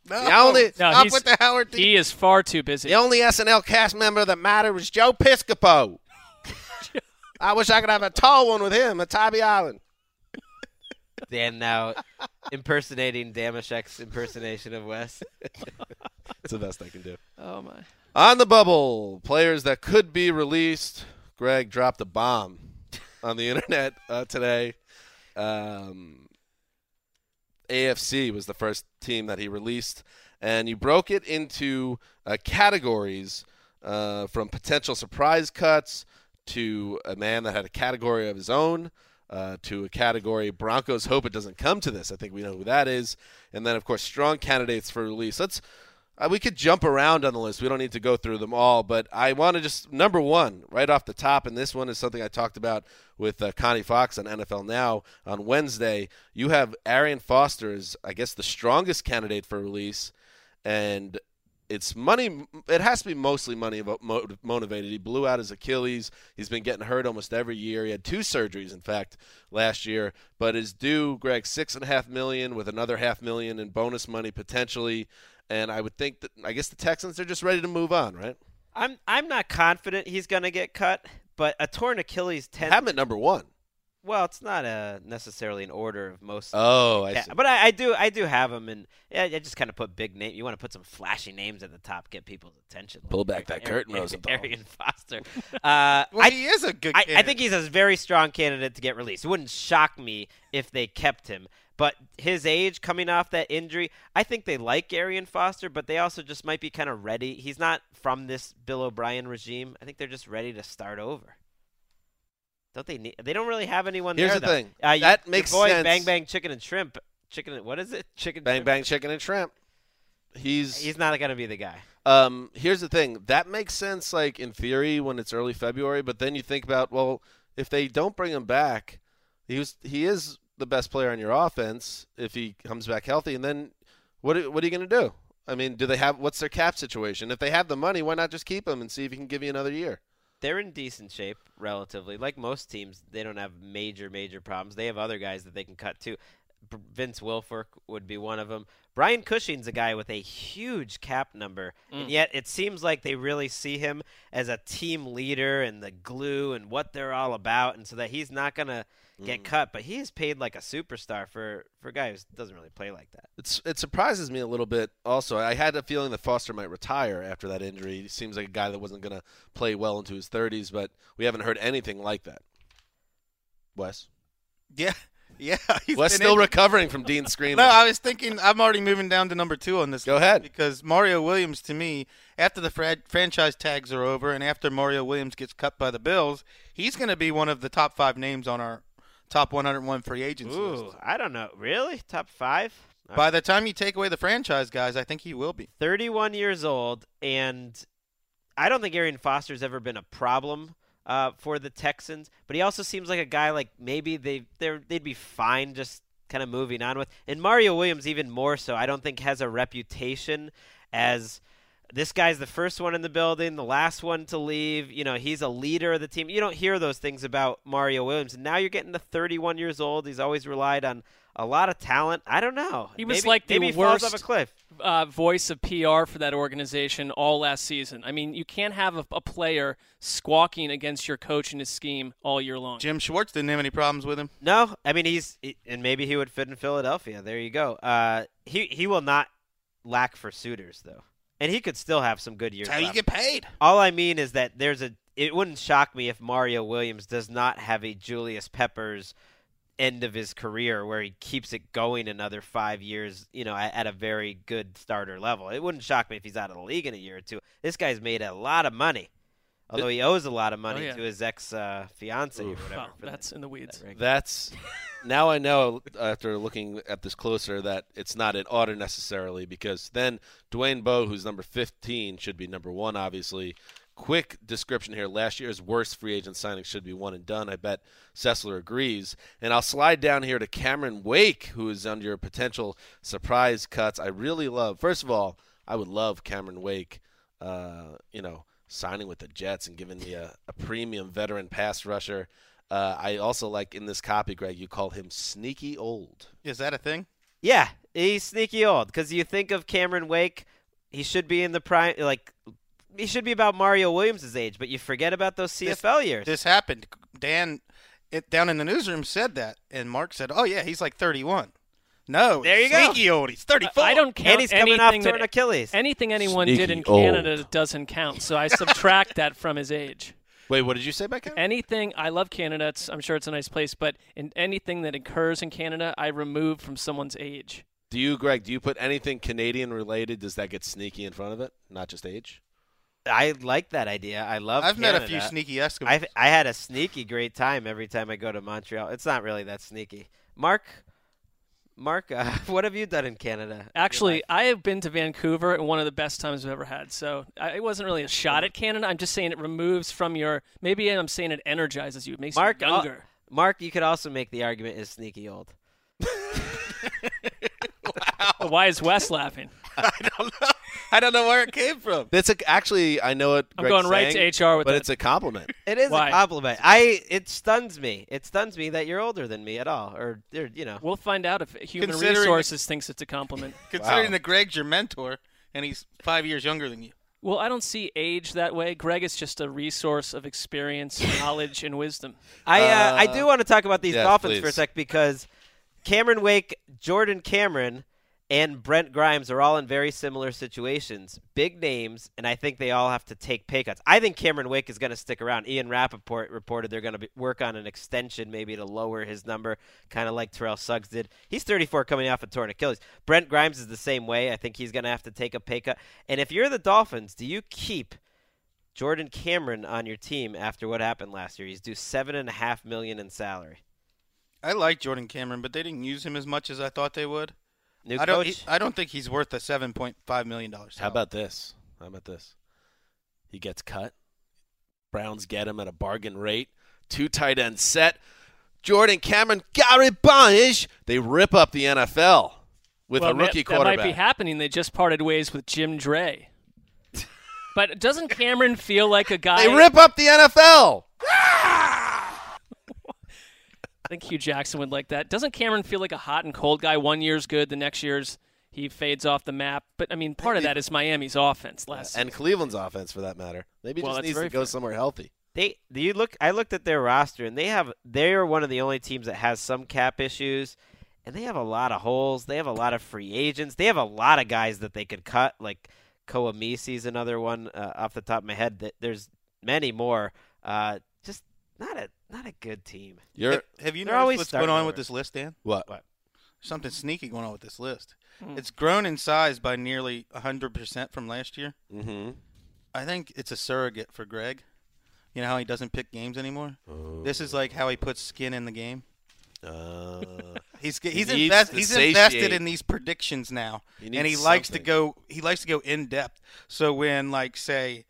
No, The only- No, stop he's- with the Howard Dean. He is far too busy. the only SNL cast member that mattered was Joe Piscopo. I wish I could have a tall one with him at Tybee Island. Dan now impersonating Dameshek's impersonation of Wes. It's the best I can do. Oh my. On the bubble, players that could be released. Greg dropped a bomb on the internet uh, today. Um, AFC was the first team that he released, and you broke it into uh, categories uh, from potential surprise cuts to a man that had a category of his own. Uh, to a category Broncos hope it doesn't come to this. I think we know who that is, and then of course strong candidates for release. Let's uh, we could jump around on the list. We don't need to go through them all, but I want to just number one right off the top, and this one is something I talked about with uh, Connie Fox on NFL Now on Wednesday. You have Arian Foster is, I guess the strongest candidate for release, and it's money. It has to be mostly money motivated. He blew out his Achilles. He's been getting hurt almost every year. He had two surgeries, in fact, last year, but is due Greg six and a half million with another half million in bonus money potentially. And I would think that I guess the Texans are just ready to move on, right? I'm I'm not confident he's going to get cut, but a torn Achilles tends. Have him at number one. Well, it's not a necessarily an order of most. Oh, I see. But I, I do I do have them, and yeah, I just kind of put big name. You want to put some flashy names at the top, get people's attention. Pull back that curtain, Rosenthal. Arian Foster. Uh, well, I, he is a good. I, Candidate. I think he's a very strong candidate to get released. It wouldn't shock me if they kept him. But his age coming off that injury, I think they like Arian Foster, but they also just might be kind of ready. He's not from this Bill O'Brien regime. I think they're just ready to start over. Don't they need? They don't really have anyone there. Here's there. the though. thing. Uh, that your makes boy, sense. Bang Bang Chicken and Shrimp. Chicken. What is it? Chicken. Bang shrimp? bang chicken and shrimp. He's He's not going to be the guy. Um, here's the thing. That makes sense, like in theory, when it's early February. But then you think about, well, if they don't bring him back, he was he is the best player on your offense if he comes back healthy. And then what are- what are you going to do? I mean, do they have what's their cap situation? If they have the money, why not just keep him and see if he can give you another year? They're in decent shape, relatively. Like most teams, they don't have major, major problems. They have other guys that they can cut too. B- Vince Wilfork would be one of them. Brian Cushing's a guy with a huge cap number, and Mm. yet it seems like they really see him as a team leader and the glue and what they're all about, and so that he's not gonna get cut. But he is paid like a superstar for for a guy who doesn't really play like that. It's it surprises me a little bit. Also, I had a feeling that Foster might retire after that injury. He seems like a guy that wasn't going to play well into his 30s, but we haven't heard anything like that. Wes, Yeah, yeah. he's Wes been still injured. recovering from Dean Screen. No, I was thinking I'm already moving down to number two on this. Go list ahead. Because Mario Williams, to me, after the fra- franchise tags are over and after Mario Williams gets cut by the Bills, he's going to be one of the top five names on our top 101 free agents Ooh, list. I don't know. Really, top five? Uh, by the time you take away the franchise guys, I think he will be. 31 years old, and I don't think Arian Foster's ever been a problem uh, for the Texans. But he also seems like a guy like maybe they they're, they'd be fine just kind of moving on with. And Mario Williams even more so. I don't think has a reputation as this guy's the first one in the building, the last one to leave. You know, he's a leader of the team. You don't hear those things about Mario Williams. And now you're getting to 31 years old. He's always relied on a lot of talent. I don't know. He was Maybe- like the maybe he falls worst off a cliff. uh, voice of PR for that organization all last season. I mean, you can't have a, a player squawking against your coach and his scheme all year long. Jim Schwartz didn't have any problems with him. No, I mean he's he- and maybe he would fit in Philadelphia. There you go. Uh, he he will not lack for suitors though, and he could still have some good years. That's how you get paid. All I mean is that there's a. It wouldn't shock me if Mario Williams does not have a Julius Peppers end of his career where he keeps it going another five years, you know, at, at a very good starter level. It wouldn't shock me if he's out of the league in a year or two. This guy's made a lot of money. Although he owes a lot of money Oh, yeah. to his ex uh, fiance or whatever. Well, for that's in the weeds. that. That's now I know after looking at this closer that it's not an order necessarily because then Dwayne Bowe, who's number 15, should be number one, obviously. Quick description here. Last year's worst free agent signing should be one and done. I bet Sessler agrees. And I'll slide down here to Cameron Wake, who is under your potential surprise cuts. I really love, first of all, I would love Cameron Wake, uh, you know, signing with the Jets and giving me a, a premium veteran pass rusher. Uh, I also like in this copy, Greg, you call him sneaky old. Is that a thing? Yeah, he's sneaky old because you think of Cameron Wake, he should be in the prime, like he should be about Mario Williams' age, but you forget about those CFL years. This happened. Dan it, down in the newsroom said that, and Mark said, "Oh yeah, he's like 31." No, There you go. sneaky old. He's 34. I don't count And he's coming off anything torn that, Achilles. anything anyone did Sneaky in old. Canada doesn't count. So I subtract that from his age. Wait, what did you say about Canada? Anything I love Canada. It's, I'm sure it's a nice place, but in anything that occurs in Canada, I remove from someone's age. Do you, Greg? Do you put anything Canadian related? Does that get sneaky in front of it, not just age? I like that idea. I love. I've met a few sneaky Eskimos. I've, I had a sneaky great time every time I go to Montreal. It's not really that sneaky. Mark, Mark, uh, what have you done in Canada? Actually, I have been to Vancouver and one of the best times I've ever had. So I, it wasn't really a shot at Canada. I'm just saying it removes from your. Maybe I'm saying it energizes you. It makes Mark, you uh, younger. Mark, you could also make the argument is sneaky old. wow. Why is Wes laughing? I don't know. I don't know where it came from. That's a, actually, I know it. I'm going right to HR with but that. it's a compliment. It is Why? a compliment. I it stuns me. It stuns me that you're older than me at all, or, or you know. We'll find out if Human Considering- Resources thinks it's a compliment. Considering Wow. that Greg's your mentor and he's five years younger than you. Well, I don't see age that way. Greg is just a resource of experience, knowledge, and wisdom. I uh, I Uh, do want to talk about these yes, Dolphins for a sec because Cameron Wake, Jordan Cameron, and Brent Grimes are all in very similar situations. Big names, and I think they all have to take pay cuts. I think Cameron Wake is going to stick around. Ian Rapoport reported they're going to work on an extension maybe to lower his number, kind of like Terrell Suggs did. He's 34 coming off a torn Achilles. Brent Grimes is the same way. I think he's going to have to take a pay cut. And if you're the Dolphins, do you keep Jordan Cameron on your team after what happened last year? He's due seven and a half million in salary. I like Jordan Cameron, but they didn't use him as much as I thought they would. New I don't. coach. he- I don't think he's worth a seven point five million dollars. How about this? How about this? He gets cut. Browns get him at a bargain rate. Two tight ends set. Jordan Cameron, Gary Barnidge. They rip up the NFL with well, a rookie that, that quarterback. might be happening. They just parted ways with Jim Dre. but doesn't Cameron feel like a guy? they rip up the NFL. Ah! I think Hue Jackson would like that. Doesn't Cameron feel like a hot and cold guy? One year's good, the next year's he fades off the map. But I mean, part of that is Miami's offense last. And Cleveland's offense, for that matter. Maybe Well, just needs very to go fair. somewhere healthy. They do you look I looked at their roster and they have they are one of the only teams that has some cap issues and they have a lot of holes. They have a lot of free agents. They have a lot of guys that they could cut like Koa Misi's another one uh, off the top of my head. That there's many more. Uh, just not a not a good team. You're Have, have you noticed what's going on over. with this list, Dan? what? what? Something sneaky going on with this list. Hmm. It's grown in size by nearly hundred percent from last year. Mm-hmm. I think it's a surrogate for Greg. You know how he doesn't pick games anymore. This is like how he puts skin in the game. Uh, He's he's needs invest, he's satiate. invested in these predictions now, He and he needs likes to go he likes to go in depth. So when like say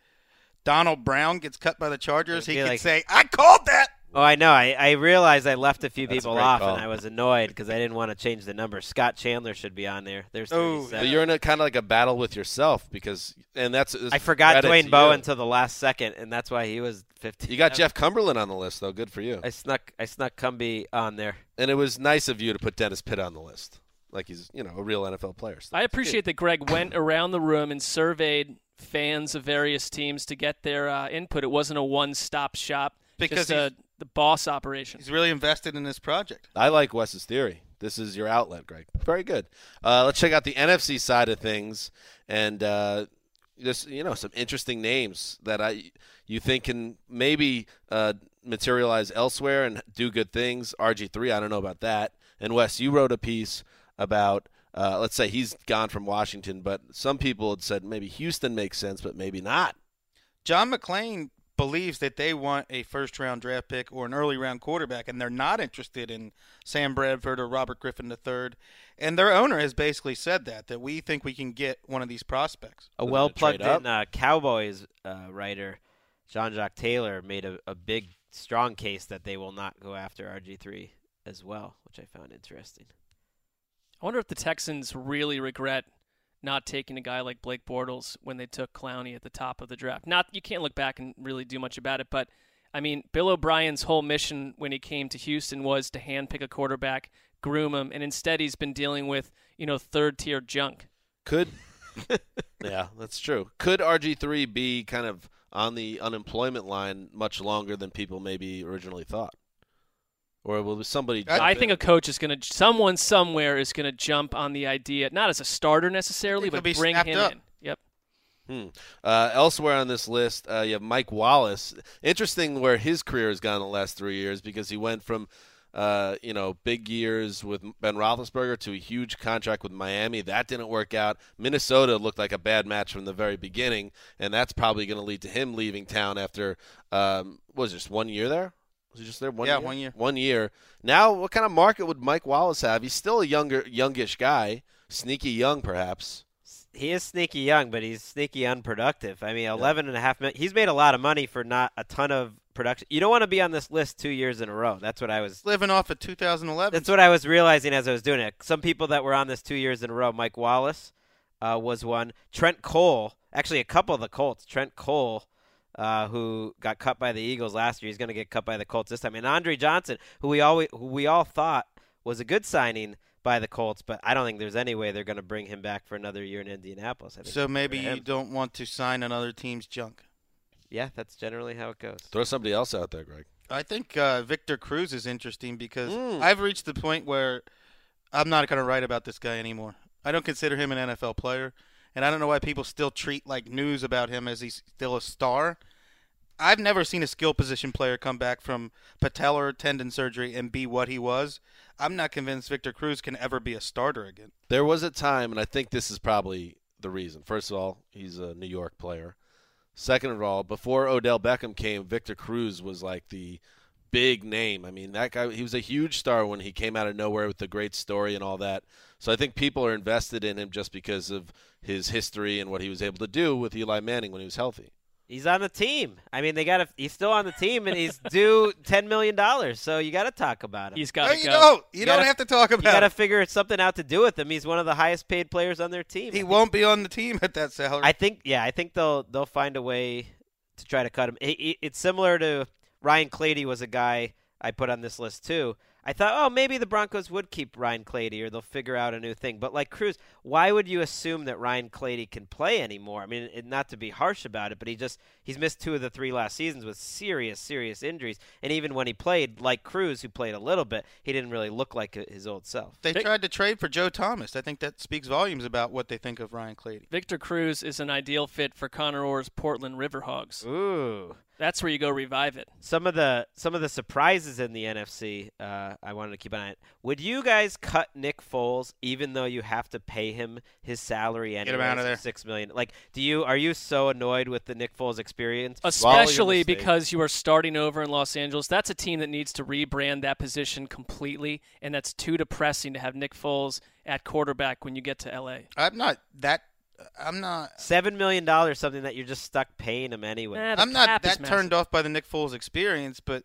Donald Brown gets cut by the Chargers, he It'd can like- say, "I called that." Oh, I know. I, I realized I left a few That's people great off, call. and I was annoyed because I didn't want to change the number. Scott Chandler should be on there. There's Oh, 37. but you're in a kind of like a battle with yourself because, and that's. I forgot Dwayne to Bowe until the last second, and that's why he was 15. You got Jeff Cumberland on the list, though. Good for you. I snuck I snuck Cumby on there. And it was nice of you to put Dennis Pitta on the list, like he's you know a real NFL player. So I that's appreciate that Greg went around the room and surveyed fans of various teams to get their uh, input. It wasn't a one-stop shop. Because just a, the boss operation. He's really invested in this project. I like Wes's theory. This is your outlet, Greg. Very good. Uh, let's check out the NFC side of things, and uh, just you know some interesting names that I you think can maybe uh, materialize elsewhere and do good things. RG three, I don't know about that. And Wes, you wrote a piece about. Uh, let's say he's gone from Washington, but some people had said maybe Houston makes sense, but maybe not. John McClain believes that they want a first round draft pick or an early round quarterback, and they're not interested in Sam Bradford or Robert Griffin III. And their owner has basically said that, that we think we can get one of these prospects. A well plugged in uh, Cowboys uh, writer, Jean Jacques Taylor, made a, a big, strong case that they will not go after RG3 as well, which I found interesting. I wonder if the Texans really regret not taking a guy like Blake Bortles when they took Clowney at the top of the draft. Not you can't look back and really do much about it, but I mean, Bill O'Brien's whole mission when he came to Houston was to handpick a quarterback, groom him, and instead he's been dealing with you know third tier junk. Could yeah, that's true. Could RG three be kind of on the unemployment line much longer than people maybe originally thought? Or will somebody? I- jump I think in? a coach is going to, someone somewhere is going to jump on the idea, not as a starter necessarily, but bring him up. in. Yep. Hmm. Uh, elsewhere on this list, uh, you have Mike Wallace. Interesting where his career has gone the last three years because he went from, uh, you know, big years with Ben Roethlisberger to a huge contract with Miami. That didn't work out. Minnesota looked like a bad match from the very beginning, and that's probably going to lead to him leaving town after, um, what was it, just one year there? Was he just there one Yeah, year? one year. One year. Now, what kind of market would Mike Wallace have? He's still a younger, youngish guy, sneaky young perhaps. He is sneaky young, but he's sneaky unproductive. I mean, eleven and a half million. He's made a lot of money for not a ton of production. You don't want to be on this list two years in a row. That's what I was. Living off of 2011. That's what I was realizing as I was doing it. Some people that were on this two years in a row. Mike Wallace uh, was one. Trent Cole, actually, a couple of the Colts. Trent Cole, uh, who got cut by the Eagles last year, he's going to get cut by the Colts this time. And Andre Johnson, who we always, who we all thought was a good signing by the Colts, but I don't think there's any way they're going to bring him back for another year in Indianapolis. I think So maybe you don't want to sign another team's junk. Yeah, that's generally how it goes. Throw somebody else out there, Greg. I think uh, Victor Cruz is interesting because Mm. I've reached the point where I'm not going to write about this guy anymore. I don't consider him an NFL player, and I don't know why people still treat like news about him as he's still a star. I've never seen a skill position player come back from patellar tendon surgery and be what he was. I'm not convinced Victor Cruz can ever be a starter again. There was a time, and I think this is probably the reason. First of all, he's a New York player. Second of all, before Odell Beckham came, Victor Cruz was like the big name. I mean, that guy, he was a huge star when he came out of nowhere with the great story and all that. So I think people are invested in him just because of his history and what he was able to do with Eli Manning when he was healthy. He's on the team. I mean, they got to. He's still on the team, and he's due ten million dollars. So you got to talk about him. He's got to you go. don't. You, You don't gotta- have to talk about. You got to figure something out to do with him. He's one of the highest paid players on their team. He won't be on the team at that salary. I think. Yeah, I think they'll they'll find a way to try to cut him. It- it- it's similar to Ryan Clady was a guy I put on this list too. I thought, oh, maybe the Broncos would keep Ryan Clady, or they'll figure out a new thing. But like Cruz, why would you assume that Ryan Clady can play anymore? I mean, it, not to be harsh about it, but he just he's missed two of the three last seasons with serious, serious injuries. And even when he played, like Cruz, who played a little bit, he didn't really look like his old self. They tried to trade for Joe Thomas. I think that speaks volumes about what they think of Ryan Clady. Victor Cruz is an ideal fit for Connor Orr's Portland Riverhogs. Ooh. That's where you go revive it. some of the some of the surprises in the NFC, uh, I wanted to keep an eye on. Would you guys cut Nick Foles even though you have to pay him his salary him anyway? out of there. Six million. Like, do you are you so annoyed with the Nick Foles experience? Especially because you are starting over in Los Angeles. That's a team that needs to rebrand that position completely, and that's too depressing to have Nick Foles at quarterback when you get to LA. I'm not that. I'm not. Seven million dollars, something that you're just stuck paying him anyway. Eh, I'm not that turned off by the Nick Foles experience, but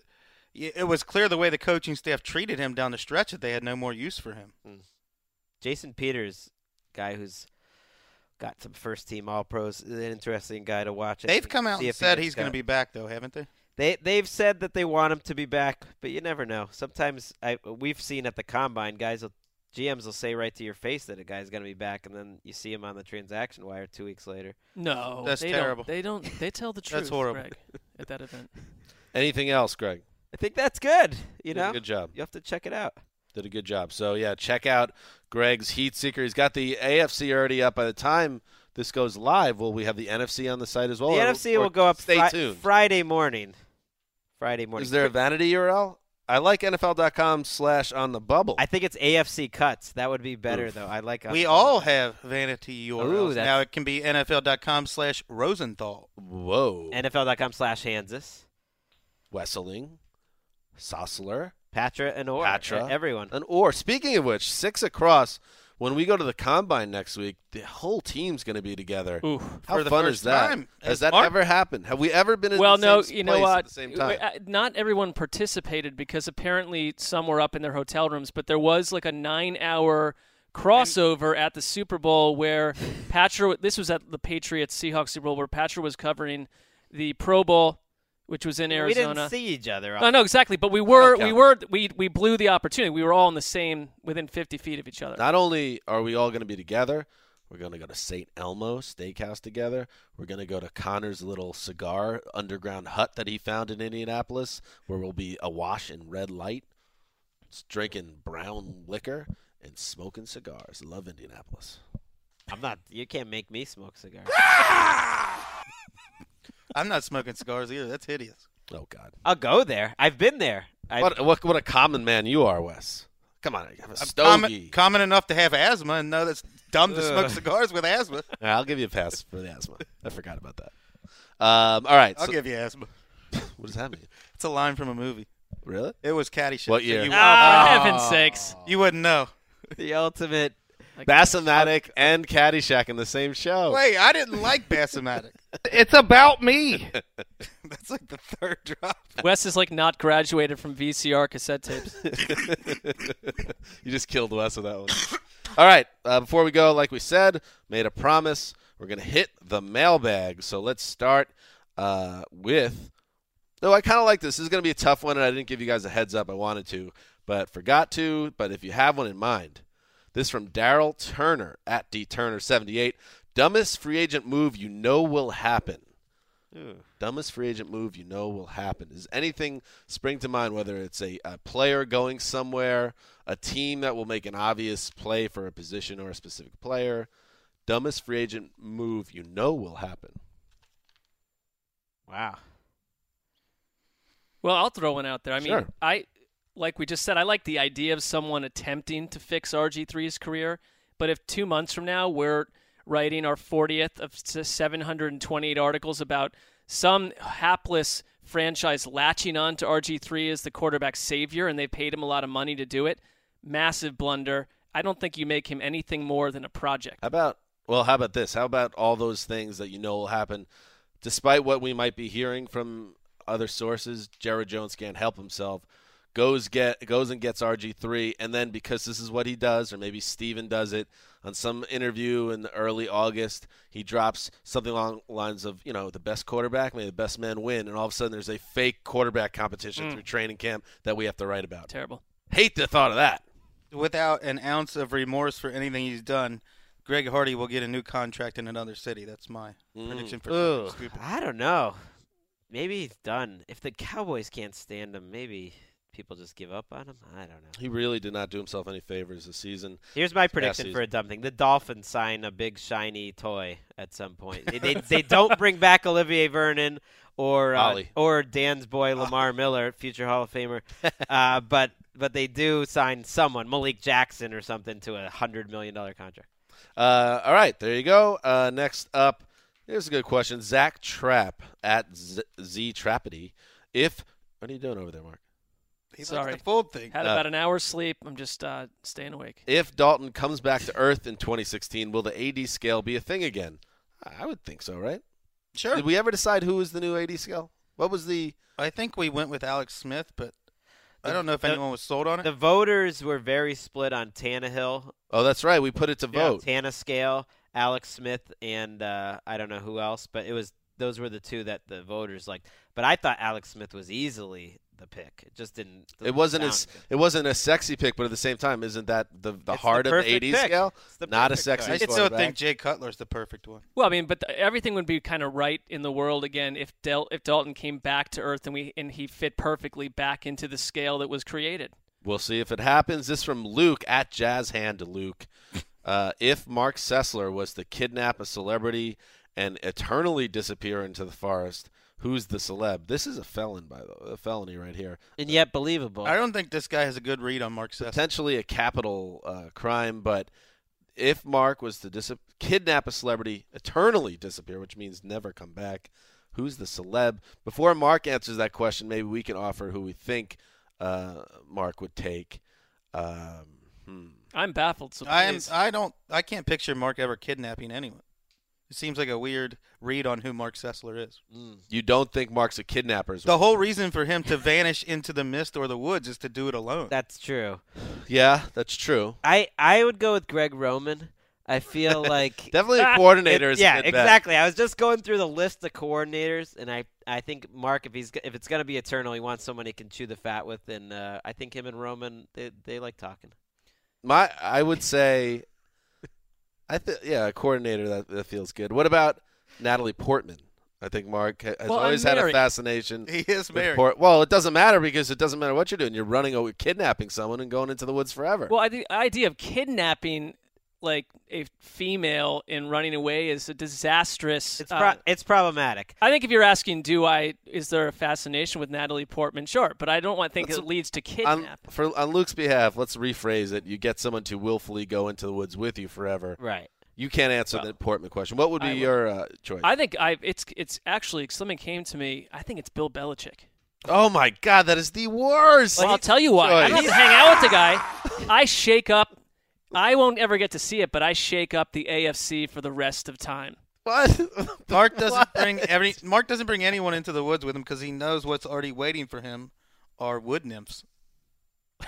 it was clear the way the coaching staff treated him down the stretch that they had no more use for him. Jason Peters, guy who's got some first team All Pros, is an interesting guy to watch. They've come out See and if he said he's going to be back, though, haven't they? They they've said that they want him to be back, but you never know. Sometimes I we've seen at the combine guys will GMs will say right to your face that a guy's going to be back, and then you see him on the transaction wire two weeks later. No, That's they terrible. Don't, they don't. They tell the truth. That's horrible. Greg, at that event. Anything else, Greg? I think that's good. You Did a know, good job. You have to check it out. Did a good job. So yeah, check out Greg's Heat Seeker. He's got the AFC already up. By the time this goes live, will we have the NFC on the site as well? the or- NFC or will go up Stay Fri- tuned. Friday morning. Friday morning. Is there a vanity URL? I like NFL.com slash on the bubble. I think it's AFC cuts. That would be better Oof. though. I like. We all have vanity URLs. that's- now it can be NFL.com slash Rosenthal. Whoa. NFL.com slash Hanzus. Wesseling, Sessler, Patra and Orr. Patra, Everyone. and Orr. Speaking of which, six across. When we go to the combine next week, the whole team's going to be together. Ooh. How For the fun first is that? time. Has that Mark- ever happened? Have we ever been in well, the no, same you know place what? at the same time? Uh, Not everyone participated because apparently some were up in their hotel rooms, but there was like a nine-hour crossover at the Super Bowl where Patra. This was at the Patriots Seahawks Super Bowl where Patra was covering the Pro Bowl, which was in Arizona. We Arizona. didn't see each other. No, no, exactly. But we were, we were, we we blew the opportunity. We were all in the same, within 50 feet of each other. Not only are we all going to be together, we're going to go to St. Elmo Steakhouse together. We're going to go to Connor's little cigar underground hut that he found in Indianapolis, where we'll be awash in red light. It's drinking brown liquor and smoking cigars. Love Indianapolis. I'm not. You can't make me smoke cigars. I'm not smoking cigars either. That's hideous. Oh God. I'll go there. I've been there. I, What what what a common man you are, Wes. Come on, have a I'm stogie. common, common enough to have asthma and know that's dumb to smoke cigars with asthma. Yeah, I'll give you a pass for the asthma. I forgot about that. Um, all right. I'll so- give you asthma. what does that mean? It's a line from a movie. Really? It was Caddyshack. What so? You, Oh. for heaven's sakes. you wouldn't know. the ultimate. Bassomatic and Caddyshack in the same show. Wait, I didn't like Bassomatic. It's about me. That's like the third drop. Wes is like not graduated from VCR cassette tapes. you just killed Wes with that one. All right. Uh, before we go, like we said, made a promise. We're going to hit the mailbag. So let's start uh, with. No, I kind of like this. This is going to be a tough one, and I didn't give you guys a heads up. I wanted to, but forgot to. But if you have one in mind, this from Daryl Turner at dturner78. Dumbest free agent move you know will happen. Dumbest free agent move you know will happen. Does anything spring to mind, whether it's a, a player going somewhere, a team that will make an obvious play for a position or a specific player? Dumbest free agent move you know will happen. Wow. Well, I'll throw one out there. I mean, I like we just said, I like the idea of someone attempting to fix RG3's career. But if two months from now we're writing our 40th of 728 articles about some hapless franchise latching on to RG3 as the quarterback savior, and they paid him a lot of money to do it, massive blunder. I don't think you make him anything more than a project. How about well, how about this? How about all those things that you know will happen despite what we might be hearing from other sources, Jared Jones can't help himself. Goes get goes and gets RG three, and then because this is what he does, or maybe Steven does it on some interview in early August, he drops something along the lines of, you know, the best quarterback, may the best man win, and all of a sudden there's a fake quarterback competition Mm. through training camp that we have to write about. Terrible. Hate the thought of that. Without an ounce of remorse for anything he's done, Greg Hardy will get a new contract in another city. That's my prediction for Ooh. I don't know. Maybe he's done. If the Cowboys can't stand him, maybe people just give up on him. I don't know. He really did not do himself any favors this season. Here's my prediction season. for a dumb thing: the Dolphins sign a big shiny toy at some point. they, they they don't bring back Olivier Vernon or uh, or Dan's boy Lamar Miller, future Hall of Famer, uh, but but they do sign someone, Malik Jackson or something, to a hundred million dollar contract. Uh, all right, there you go. Uh, next up, here's a good question. Zach Trapp at Z, Z Trappity. If what are you doing over there, Mark? He Sorry. likes the fold thing. Had Uh, about an hour's sleep. I'm just uh, staying awake. If Dalton comes back to Earth in 2016, will the AD scale be a thing again? I would think so, right? Sure. Did we ever decide who was the new AD scale? What was the? I think we went with Alex Smith, but I don't know if The- anyone was sold on it. The voters were very split on Tannehill, Oh, that's right. We put it to vote. Tana Scale, Alex Smith, and uh, I don't know who else, but it was those were the two that the voters liked. But I thought Alex Smith was easily the pick. It just didn't. It wasn't as good. it wasn't a sexy pick, but at the same time, isn't that the the It's the heart of the perfect AD pick. scale? The Not a perfect sexy. I choice. still quarterback. think Jay Cutler's the perfect one. Well, I mean, but th- everything would be kind of right in the world again if Del- if Dalton came back to Earth and we and he fit perfectly back into the scale that was created. We'll see if it happens. This from Luke at Jazz Hand to Luke. Uh, if Marc Sessler was to kidnap a celebrity and eternally disappear into the forest, who's the celeb? This is a felon, by the way, a felony right here. and yet believable. I don't think this guy has a good read on Marc Sessler. Potentially a capital uh, crime, but if Mark was to dis- kidnap a celebrity, eternally disappear, which means never come back, who's the celeb? Before Mark answers that question, maybe we can offer who we think uh, Mark would take. Um, hmm. I'm baffled. So I am. I don't. I can't picture Mark ever kidnapping anyone. It seems like a weird read on who Marc Sessler is. You don't think Mark's a kidnapper? The whole reason for him to vanish into the mist or the woods is to do it alone. That's true. Yeah, that's true. I I would go with Greg Roman. I feel like Definitely a coordinator It- is a yeah, good bet. exactly. I was just going through the list of coordinators, and I I think Mark, if he's if it's gonna be eternal, he wants someone he can chew the fat with, and uh, I think him and Roman they they like talking. My, I would say, I think, yeah, a coordinator that, that feels good. What about Natalie Portman? I think Mark has Well, always had a fascination. He is with married. Port- well, it doesn't matter because it doesn't matter what you're doing. You're running away, kidnapping someone, and going into the woods forever. Well, I think the idea of kidnapping like a female and running away is a disastrous. It's uh, it's problematic. I think if you're asking, do I is there a fascination with Natalie Portman? Sure, but I don't want to think Let's- it leads to on, for on Luke's behalf, let's rephrase it. You get someone to willfully go into the woods with you forever. Right. You can't answer Well, the Portman question. What would be I your uh, choice? I think I it's it's actually something came to me. I think it's Bill Belichick. oh my God, that is the worst. Well, I'll tell you why. I don't have to hang out with the guy. I shake up. I won't ever get to see it, but I shake up the AFC for the rest of time. What? Mark doesn't bring every Mark doesn't bring anyone into the woods with him because he knows what's already waiting for him are wood nymphs.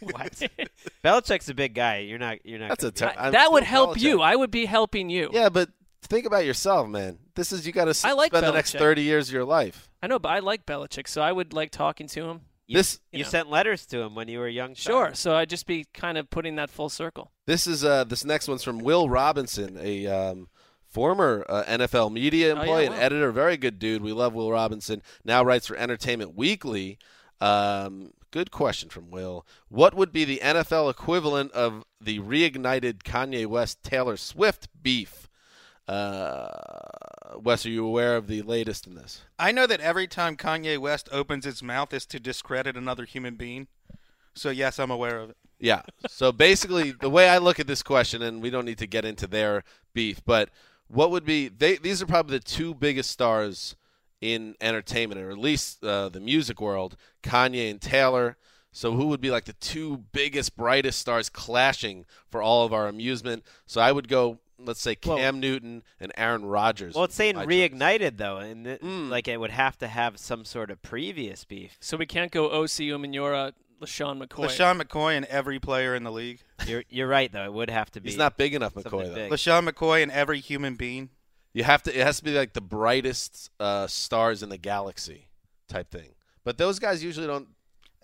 What? Belichick's a big guy. You're not. You're not. That's a ter- I'm that would help Belichick. you. I would be helping you. Yeah, but think about yourself, man. This is you got to I like spend the next thirty years of your life. I know, but I like Belichick, so I would like talking to him. You, this- you, you know. sent letters to him when you were a young. Sure. child. So I'd just be kind of putting that full circle. This is uh, this next one's from Will Robinson, a um, former uh, NFL media Oh, yeah, employee and editor, very good dude. We love Will Robinson. Now writes for Entertainment Weekly. Um, good question from Will. What would be the NFL equivalent of the reignited Kanye West Taylor Swift beef? Uh, Wes, are you aware of the latest in this? I know that every time Kanye West opens his mouth is to discredit another human being. So yes, I'm aware of it. Yeah. So basically, the way I look at this question, and we don't need to get into their beef, but what would be they? These are probably the two biggest stars in entertainment, or at least uh, the music world, Kanye and Taylor. So who would be like the two biggest, brightest stars clashing for all of our amusement? So I would go, let's say Cam Newton and Aaron Rodgers. Well, it's saying My choice. reignited though, and it, Mm. like it would have to have some sort of previous beef. So we can't go Osi Umenyiora, LeSean McCoy. LeSean McCoy and every player in the league. You're you're right though. It would have to be. He's not big enough, McCoy. Though big. LeSean McCoy and every human being. You have to. It has to be like the brightest uh, stars in the galaxy, type thing. But those guys usually don't.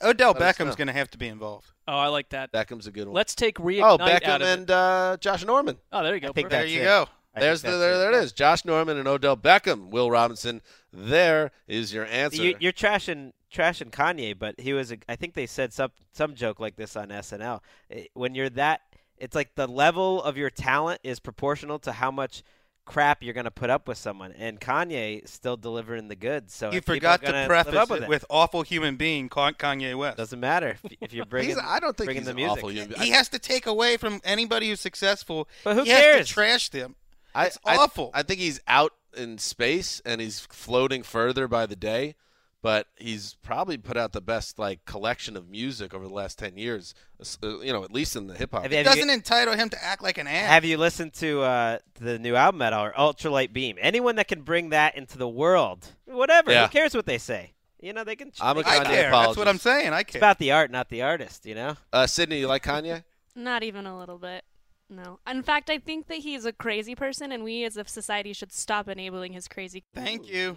Odell Let us know. Beckham's going to have to be involved. Oh, I like that. Beckham's a good one. Let's take reignite oh, out Beckham of it. and uh, Josh Norman. Oh, there you go. I think Perfect. There That's you it. go. I There's think the, that's there, it. there it is. Josh Norman and Odell Beckham. Will Robinson. There is your answer. You, you're trashing trashing Kanye, but he was. A, I think they said some some joke like this on SNL. Eh, When you're that, it's like the level of your talent is proportional to how much crap you're going to put up with someone. And Kanye is still delivering the goods. So You forgot to preface up it with with awful human being Kanye West. Doesn't matter if, if you're bringing. He's- I don't think bringing he's the music. awful human. he has to take away from anybody who's successful. But who he has cares? to trash them. I, It's I- awful. I, think he's out in space and he's floating further by the day. But he's probably put out the best like collection of music over the last ten years. uh, You know, at least in the hip hop. Have It you- have you- doesn't entitle him to act like an ass. Have you listened to uh, the new album at all, or Ultralight Beam? Anyone that can bring that into the world, whatever. Yeah. Who cares what they say? You know, they can. I'm a they I Kanye care. That's what I'm saying. I It's care. about the art, not the artist. You know. Uh, Sydney, you like Kanye? Not even a little bit. No. In fact, I think that he's a crazy person, and we as a society should stop enabling his crazy. Thank you.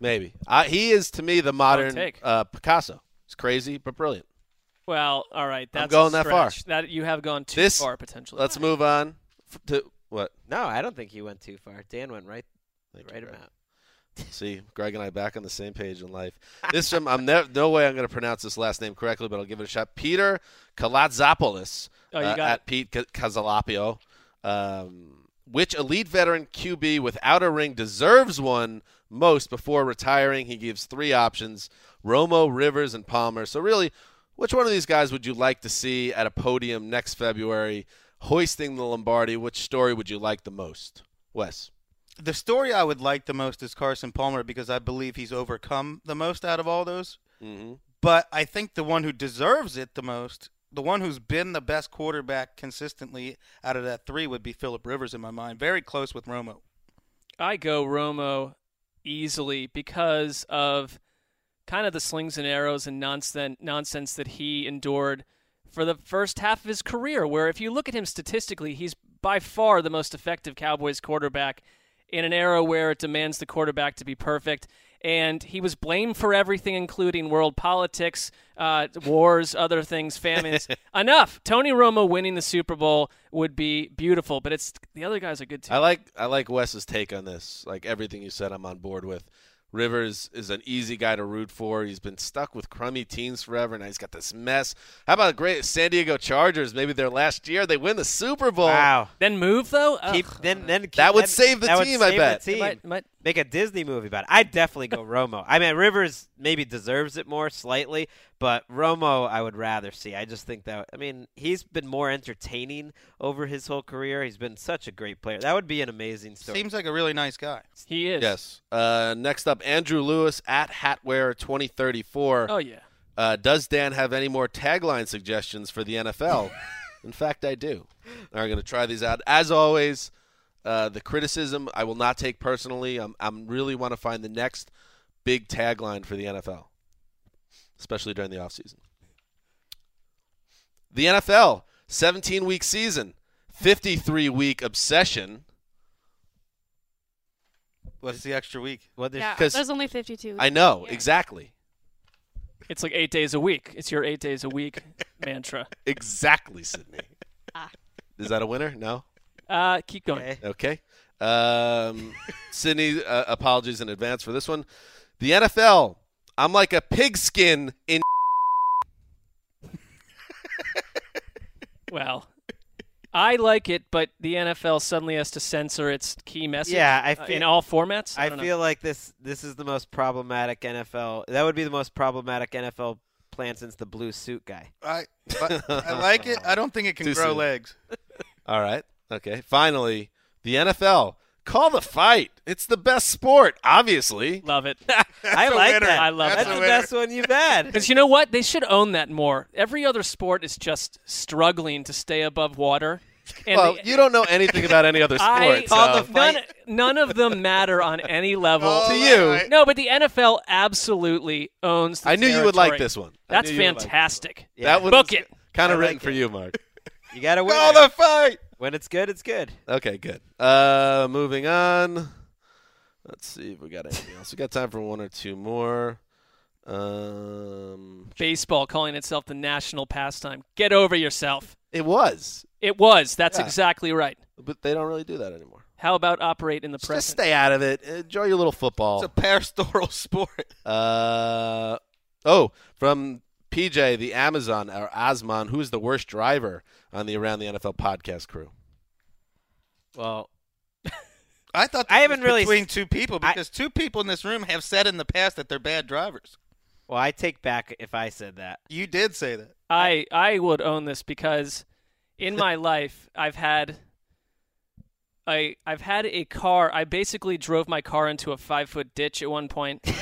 Maybe. Uh, he is to me the modern take. uh, Picasso. He's crazy but brilliant. Well, all right. I'm That's going that far. That you have gone too This- far potentially. Let's move on f- to what? No, I don't think you went too far. Dan went right, Thank you, right Greg. amount. See, Greg and I back on the same page in life. This from I'm never, no way I'm going to pronounce this last name correctly, but I'll give it a shot. Peter Kalatzopoulos Oh, you uh, got at Pete Casalapio, Um, which elite veteran QB without a ring deserves one most before retiring? He gives three options: Romo, Rivers, and Palmer. So really, which one of these guys would you like to see at a podium next February, hoisting the Lombardi? Which story would you like the most, Wes? The story I would like the most is Carson Palmer because I believe he's overcome the most out of all those. Mm-hmm. But I think the one who deserves it the most, the one who's been the best quarterback consistently out of that three, would be Philip Rivers in my mind. Very close with Romo. I go Romo easily because of kind of the slings and arrows and nonsense nonsense that he endured for the first half of his career. Where if you look at him statistically, he's by far the most effective Cowboys quarterback in an era where it demands the quarterback to be perfect. And he was blamed for everything, including world politics, uh, wars, other things, famines. Enough. Tony Romo winning the Super Bowl would be beautiful, but it's the other guys are good too. I like I like Wes's take on this. Like everything you said, I'm on board with. Rivers is an easy guy to root for. He's been stuck with crummy teams forever. Now he's got this mess. How about a great San Diego Chargers? Maybe their last year they win the Super Bowl. Wow. Then move though. Keep then then keep, That would then- save the that would team, I bet. The team. Might- might- Make a Disney movie about it. I'd definitely go Romo. I mean, Rivers maybe deserves it more slightly, but Romo I would rather see. I just think that I mean he's been more entertaining over his whole career. He's been such a great player. That would be an amazing story. Seems like a really nice guy. he is. Yes. Uh, next up, Andrew Lewis at Hatwear 2034. Oh yeah. Uh, does Dan have any more tagline suggestions for the NFL? In fact, I do. I'm going to try these out. As always, uh, the criticism I will not take personally. I'm, I'm really want to find the next big tagline for the NFL, especially during the offseason. The NFL, 17 week season, 53 week obsession. What's the extra week? Well, there's, Yeah, 'cause there's only 52. I know, Yeah. exactly. It's like eight days a week. It's your eight days a week mantra. Exactly, Sydney. Ah. Is that a winner? No? Uh, keep going. Okay. Okay. Um, Sydney, uh, apologies in advance for this one. The NFL, I'm like a pigskin in. Well, I like it, but the NFL suddenly has to censor its key message. Yeah, I uh, feel- in all formats. I don't know. feel like this this is the most problematic NFL. That would be the most problematic NFL plan since the blue suit guy. I I like it. I don't think it can Too grow soon. legs. All right. Okay. Finally, the NFL. Call the fight. It's the best sport, obviously. love it. I like winner. that. I love That's that. the best one you've had. Because you know what? They should own that more. Every other sport is just struggling to stay above water. And well, the- you don't know anything about any other I, sport. Call so- the none, fight. none of them matter on any level. Oh, To you. right. No, but the NFL absolutely owns the I knew you would like this one. That's knew you would like this fantastic. Yeah. That one Book was it. Kind I of written like for it. you, Mark. You got to win. Call the fight. When it's good, it's good. Okay, good. Uh, moving on. Let's see if we got anything else. We got time for one or two more. Um, Baseball calling itself the national pastime. Get over yourself. it was, It was. That's Yeah. exactly right. but they don't really do that anymore. How about operate in the press? Just present? stay out of it. Enjoy your little football. It's a pastoral sport. Uh, oh, from PJ, the Amazon or Asman, who's the worst driver on the Around the NFL podcast crew? Well, I thought I haven't was really between s- two people I- because two people in this room have said in the past that they're bad drivers. well, I take back if I said that. You did say that. I I would own this because in my life I've had I I've had a car. I basically drove my car into a five foot ditch at one point.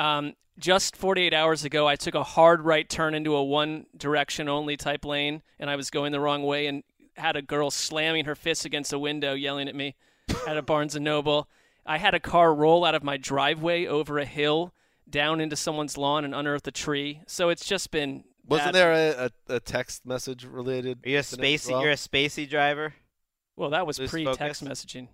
um, just 48 hours ago, I took a hard right turn into a one direction only type lane, and I was going the wrong way and had a girl slamming her fists against a window, yelling at me at a Barnes and Noble. I had a car roll out of my driveway over a hill down into someone's lawn and unearth a tree. So it's just been Wasn't bad. there a, a, a text message related? Are you a spacey? well? You're a spacey driver. Well, that was pre-text messaging.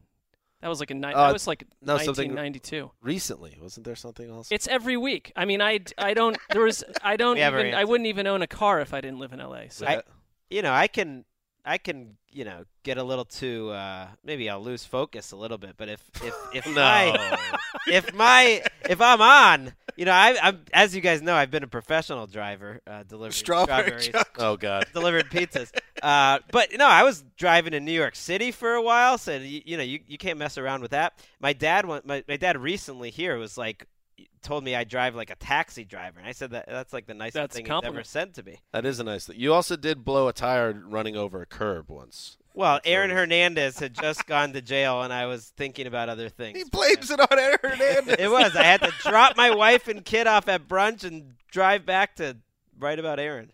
That was like a ni- Uh, that was like no, 1992. recently. Wasn't there something else? It's every week. I mean, I, I don't there was I don't We have even I wouldn't even own a car if I didn't live in LA. So I- You know, I can, I can, you know, get a little too. Uh, maybe I'll lose focus a little bit. But if if if my if my if I'm on, you know, I, I'm as you guys know, I've been a professional driver, uh, delivering Strawberry strawberries, chuck. oh God. delivered pizzas. Uh, but no, I was driving in New York City for a while, so you, you know, you, you can't mess around with that. My dad went, my, my dad recently here was like, told me I drive like a taxi driver, and I said that that's like the nicest That's a thing he's ever said to me. That is a nice thing. You also did blow a tire running over a curb once. Well, Aaron Hernandez had just gone to jail, and I was thinking about other things. He blames it on Aaron Hernandez. It was. I had to drop my wife and kid off at brunch and drive back to write about Aaron.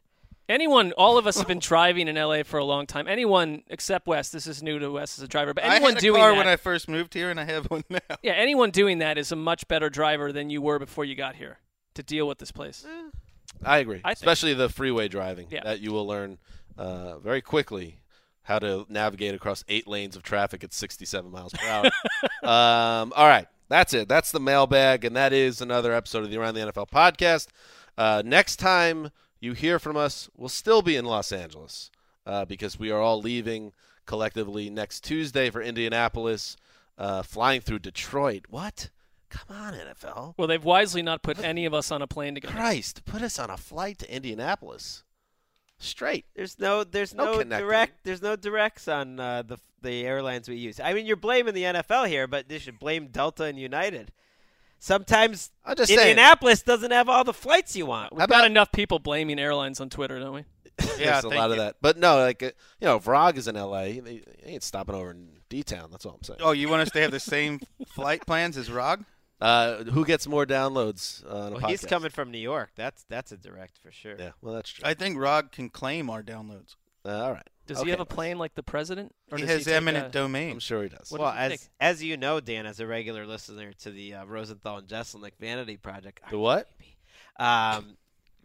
anyone, all of us have been driving in LA for a long time. Anyone except Wes, this is new to Wes as a driver, but anyone I anyone had a doing car that, when I first moved here, and I have one now. yeah, anyone doing that is a much better driver than you were before you got here to deal with this place. I agree. I Especially the freeway driving. Yeah. That you will learn uh, very quickly how to navigate across eight lanes of traffic at 67 miles per hour. um, all right. that's it. That's the mailbag, and that is another episode of the Around the NFL podcast. Uh, next time you hear from us, we'll still be in Los Angeles uh, because we are all leaving collectively next Tuesday for Indianapolis, uh, flying through Detroit. What? Come on, NFL. Well, they've wisely not put any of us on a plane together. Christ, put us on a flight to Indianapolis. Straight. There's no there's No no, direct there's no directs on uh, the the airlines we use. I mean, you're blaming the NFL here, but they should blame Delta and United. Sometimes I'm just saying. Indianapolis doesn't have all the flights you want. We've got enough people blaming airlines on Twitter, don't we? There's Yeah, a thank lot of that. But no, like, uh, you know, Vrog is in L.A. He he ain't stopping over in D-Town. That's all I'm saying. Oh, you want us to have the same flight plans as Rog? Uh, who gets more downloads uh, on a Well, he's coming from New York. That's that's a direct for sure. Yeah, well, that's true. I think Rog can claim our downloads. Uh, all right. Does Okay. he have a plane like the president? Or He has take eminent a- domain. I'm sure he does. What well, does he as take? as you know, Dan, as a regular listener to the uh, Rosenthal and Jesselnick Vanity Project, The what? um,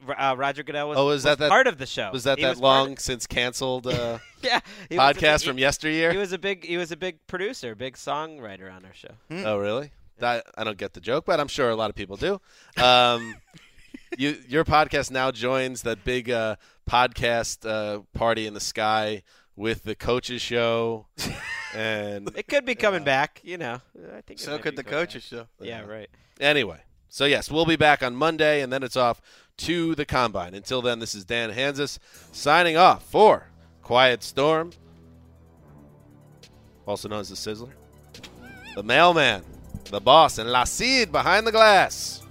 uh, Roger Goodell was, Oh, is that was that- part of the show. Was that He that was part of- long since canceled uh, yeah, he was a podcast big- from he- yesteryear? He was a big he was a big producer, big songwriter on our show. Oh, really? That, I don't get the joke, but I'm sure a lot of people do. Um, you, your podcast now joins that big uh, podcast uh, party in the sky with the coaches show, and It could be coming back, you know. I think So could the coming coaches show. back. Yeah, right. anyway. So yes, we'll be back on Monday, and then it's off to the combine. Until then, this is Dan Hanzus signing off for Quiet Storm, also known as the Sizzler, the Mailman, the Boss, and La Cid behind the glass.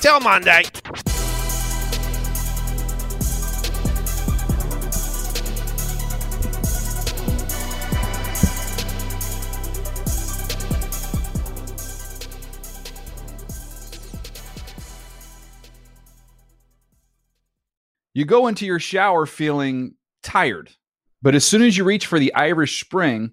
Till Monday. You go into your shower feeling tired, but as soon as you reach for the Irish Spring,